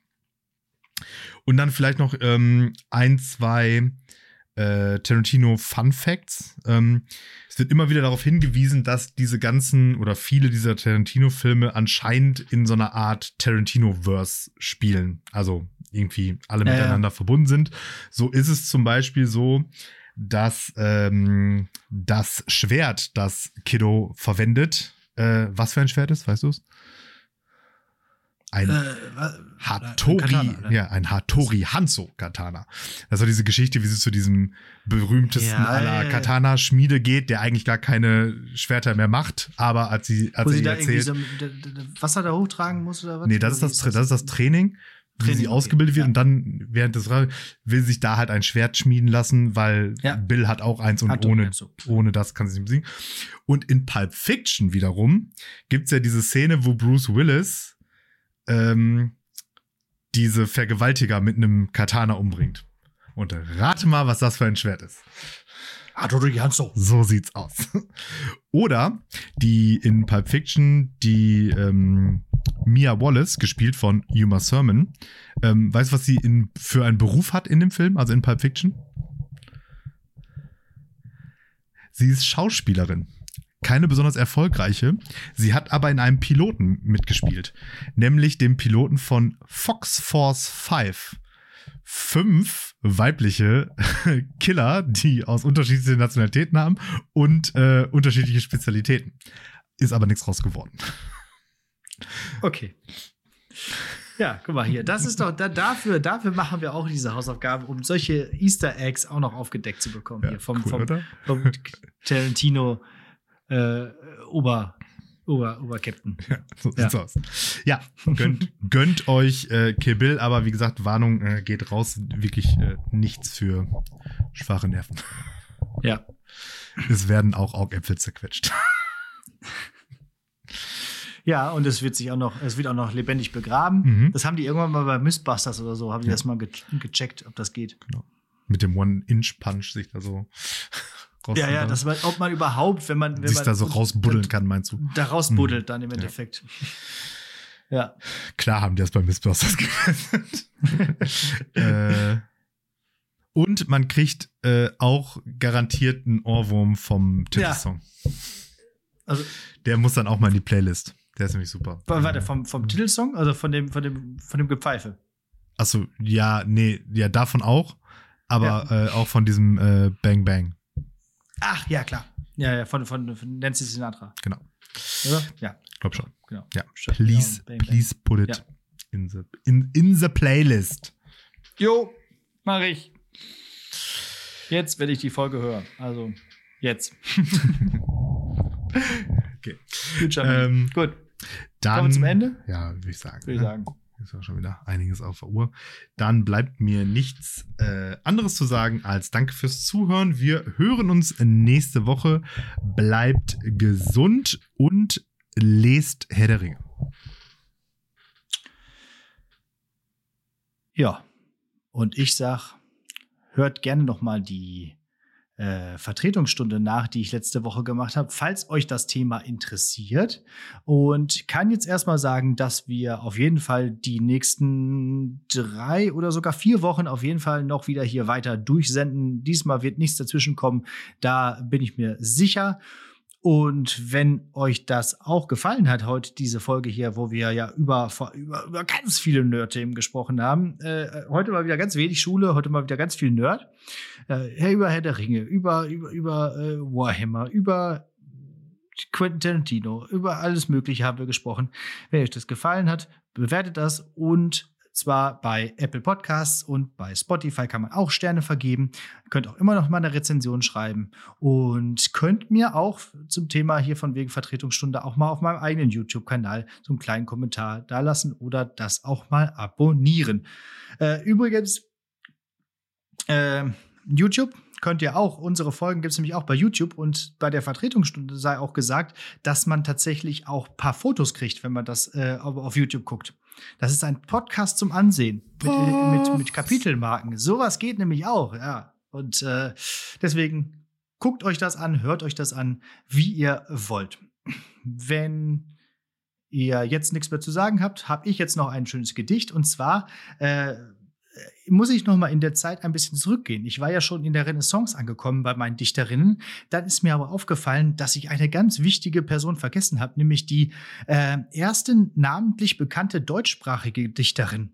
Und dann vielleicht noch ähm, ein, zwei äh, Tarantino Fun Facts. Ähm, es wird immer wieder darauf hingewiesen, dass diese ganzen oder viele dieser Tarantino-Filme anscheinend in so einer Art Tarantino-Verse spielen. Also irgendwie alle Ja, ja. miteinander verbunden sind. So ist es zum Beispiel so, dass ähm, das Schwert, das Kiddo verwendet, äh, was für ein Schwert ist, weißt du es? Ein Äh, Hattori, Katana, ne? ja, ein Hattori Hanzo Katana. Das war diese Geschichte, wie sie zu diesem berühmtesten Ja, aller ja. Katana-Schmiede geht, der eigentlich gar keine Schwerter mehr macht, aber als sie, als Wo sie sie da erzählt, so Wasser da hochtragen muss oder was? nee, das ist das, das ist das Training, wie sie okay, ausgebildet wird ja. und dann während des will sie sich da halt ein Schwert schmieden lassen, weil Ja. Bill hat auch eins und Hat ohne, so. ohne das kann sie nicht besiegen. Und in Pulp Fiction wiederum gibt's ja diese Szene, wo Bruce Willis ähm, diese Vergewaltiger mit einem Katana umbringt. Und rate mal, was das für ein Schwert ist. Hattori Hanzo. So sieht's aus. Oder die in Pulp Fiction die ähm, Mia Wallace, gespielt von Uma Thurman. Ähm, weißt du, was sie in, für einen Beruf hat in dem Film, also in Pulp Fiction? Sie ist Schauspielerin. Keine besonders erfolgreiche. Sie hat aber in einem Piloten mitgespielt. Nämlich dem Piloten von Fox Force 5 fünf weibliche Killer, die aus unterschiedlichen Nationalitäten haben und äh, unterschiedliche Spezialitäten. Ist aber nichts raus geworden. Okay. Ja, guck mal hier. Das ist doch da, dafür, dafür machen wir auch diese Hausaufgaben, um solche Easter Eggs auch noch aufgedeckt zu bekommen. Ja, hier vom, cool, vom, vom Tarantino äh, Ober, Ober, Obercaptain. Ja, so Ja. sieht's aus. Ja, gönnt, gönnt euch äh, Kill Bill, aber wie gesagt, Warnung äh, geht raus. Wirklich äh, nichts für schwache Nerven. Ja. Es werden auch Augäpfel zerquetscht. Ja, und es wird sich auch noch, es wird auch noch lebendig begraben. Mhm. Das haben die irgendwann mal bei Mythbusters oder so, haben die Ja. das mal ge gecheckt, ob das geht. Mit dem One-Inch-Punch sich da so Ja, ja, das war, ob man überhaupt, wenn man, wenn sich man da so rausbuddeln kann, meinst du? da rausbuddelt Mhm. dann im Endeffekt. Ja. Klar haben die das bei Mythbusters getestet. äh, und man kriegt äh, auch garantiert einen Ohrwurm vom Titelsong. Also, Der muss dann auch mal in die Playlist. Der ist nämlich super. wa- warte, vom, vom Titelsong, also von dem, von dem, von dem Gepfeife. Achso, ja, nee, ja, davon auch. Aber äh, auch von diesem äh, Bang Bang. Ach, ja, klar. Ja, ja, von, von, von Nancy Sinatra. Genau. Oder? Ja, Glaub schon. genau. Ja. Please, bang, bang. please put it Ja. in, the, in, in the playlist. Jo, mach ich. Jetzt werde ich die Folge hören. Also, jetzt. Okay. Gut. Ähm, Gut, Dann, kommen wir zum Ende? Ja, würde ich sagen. Würde ich ne? sagen. Ist ja schon wieder einiges auf der Uhr. Dann bleibt mir nichts äh, anderes zu sagen als Danke fürs Zuhören. Wir hören uns nächste Woche. Bleibt gesund und lest Herr der Ringe. Ja. Und ich sag, hört gerne noch mal die äh, Vertretungsstunde nach, die ich letzte Woche gemacht habe, falls euch das Thema interessiert. Und kann jetzt erstmal sagen, dass wir auf jeden Fall die nächsten drei oder sogar vier Wochen auf jeden Fall noch wieder hier weiter durchsenden. Diesmal wird nichts dazwischen kommen. Da bin ich mir sicher. Und wenn euch das auch gefallen hat, heute diese Folge hier, wo wir ja über, über, über ganz viele Nerd-Themen gesprochen haben, äh, heute mal wieder ganz wenig Schule, heute mal wieder ganz viel Nerd, äh, über Herr der Ringe, über, über, über äh, Warhammer, über Quentin Tarantino, über alles Mögliche haben wir gesprochen. Wenn euch das gefallen hat, bewertet das und zwar bei Apple Podcasts und bei Spotify kann man auch Sterne vergeben. Ihr könnt auch immer noch mal eine Rezension schreiben und könnt mir auch zum Thema hier von wegen Vertretungsstunde auch mal auf meinem eigenen YouTube-Kanal so einen kleinen Kommentar da lassen oder das auch mal abonnieren. Äh, übrigens, äh, YouTube könnt ihr auch, unsere Folgen gibt es nämlich auch bei YouTube und bei der Vertretungsstunde sei auch gesagt, dass man tatsächlich auch ein paar Fotos kriegt, wenn man das äh, auf YouTube guckt. Das ist ein Podcast zum Ansehen mit, äh, mit, mit Kapitelmarken. Sowas geht nämlich auch, ja. Und äh, deswegen guckt euch das an, hört euch das an, wie ihr wollt. Wenn ihr jetzt nichts mehr zu sagen habt, habe ich jetzt noch ein schönes Gedicht und zwar äh, muss ich noch mal in der Zeit ein bisschen zurückgehen. Ich war ja schon in der Renaissance angekommen bei meinen Dichterinnen. Dann ist mir aber aufgefallen, dass ich eine ganz wichtige Person vergessen habe, nämlich die äh, erste namentlich bekannte deutschsprachige Dichterin.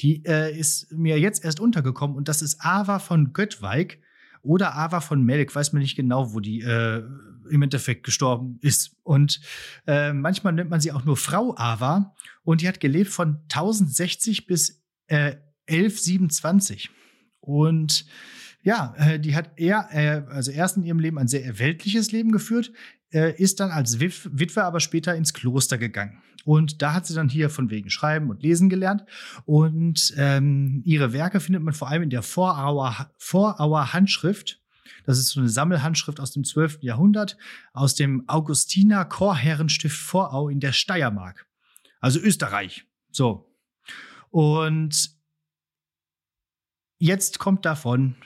Die äh, ist mir jetzt erst untergekommen und das ist Ava von Göttweig oder Ava von Melk. Weiß man nicht genau, wo die äh, im Endeffekt gestorben ist. Und äh, manchmal nennt man sie auch nur Frau Ava und die hat gelebt von 1060 bis äh, 1127. Und ja, äh, die hat eher, äh, also erst in ihrem Leben ein sehr weltliches Leben geführt, äh, ist dann als Witw Witwe aber später ins Kloster gegangen. Und da hat sie dann hier von wegen Schreiben und Lesen gelernt. Und ähm, ihre Werke findet man vor allem in der Vorauer, Vorauer Handschrift. Das ist so eine Sammelhandschrift aus dem 12. Jahrhundert, aus dem Augustiner Chorherrenstift Vorau in der Steiermark. Also Österreich. So. Und jetzt kommt davon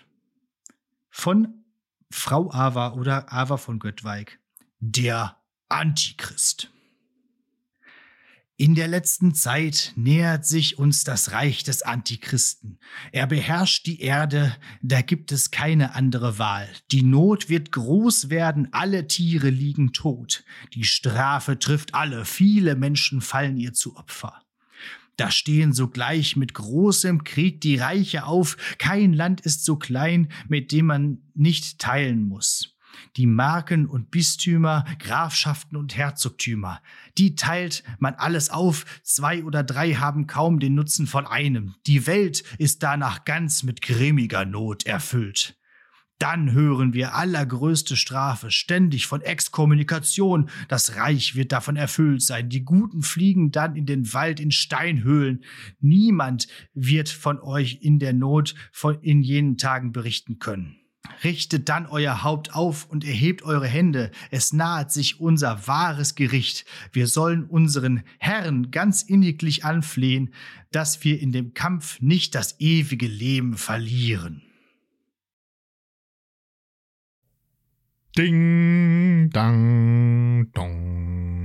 von Frau Ava oder Ava von Göttweig der Antichrist. In der letzten Zeit nähert sich uns das Reich des Antichristen. Er beherrscht die Erde, da gibt es keine andere Wahl. Die Not wird groß werden, alle Tiere liegen tot. Die Strafe trifft alle, viele Menschen fallen ihr zu Opfer. Da stehen sogleich mit großem Krieg die Reiche auf. Kein Land ist so klein, mit dem man nicht teilen muss. Die Marken und Bistümer, Grafschaften und Herzogtümer, die teilt man alles auf, zwei oder drei haben kaum den Nutzen von einem. Die Welt ist danach ganz mit grimmiger Not erfüllt. Dann hören wir allergrößte Strafe, ständig von Exkommunikation. Das Reich wird davon erfüllt sein. Die Guten fliegen dann in den Wald in Steinhöhlen. Niemand wird von euch in der Not von in jenen Tagen berichten können. Richtet dann euer Haupt auf und erhebt eure Hände. Es naht sich unser wahres Gericht. Wir sollen unseren Herrn ganz inniglich anflehen, dass wir in dem Kampf nicht das ewige Leben verlieren. Ding, dang, dong.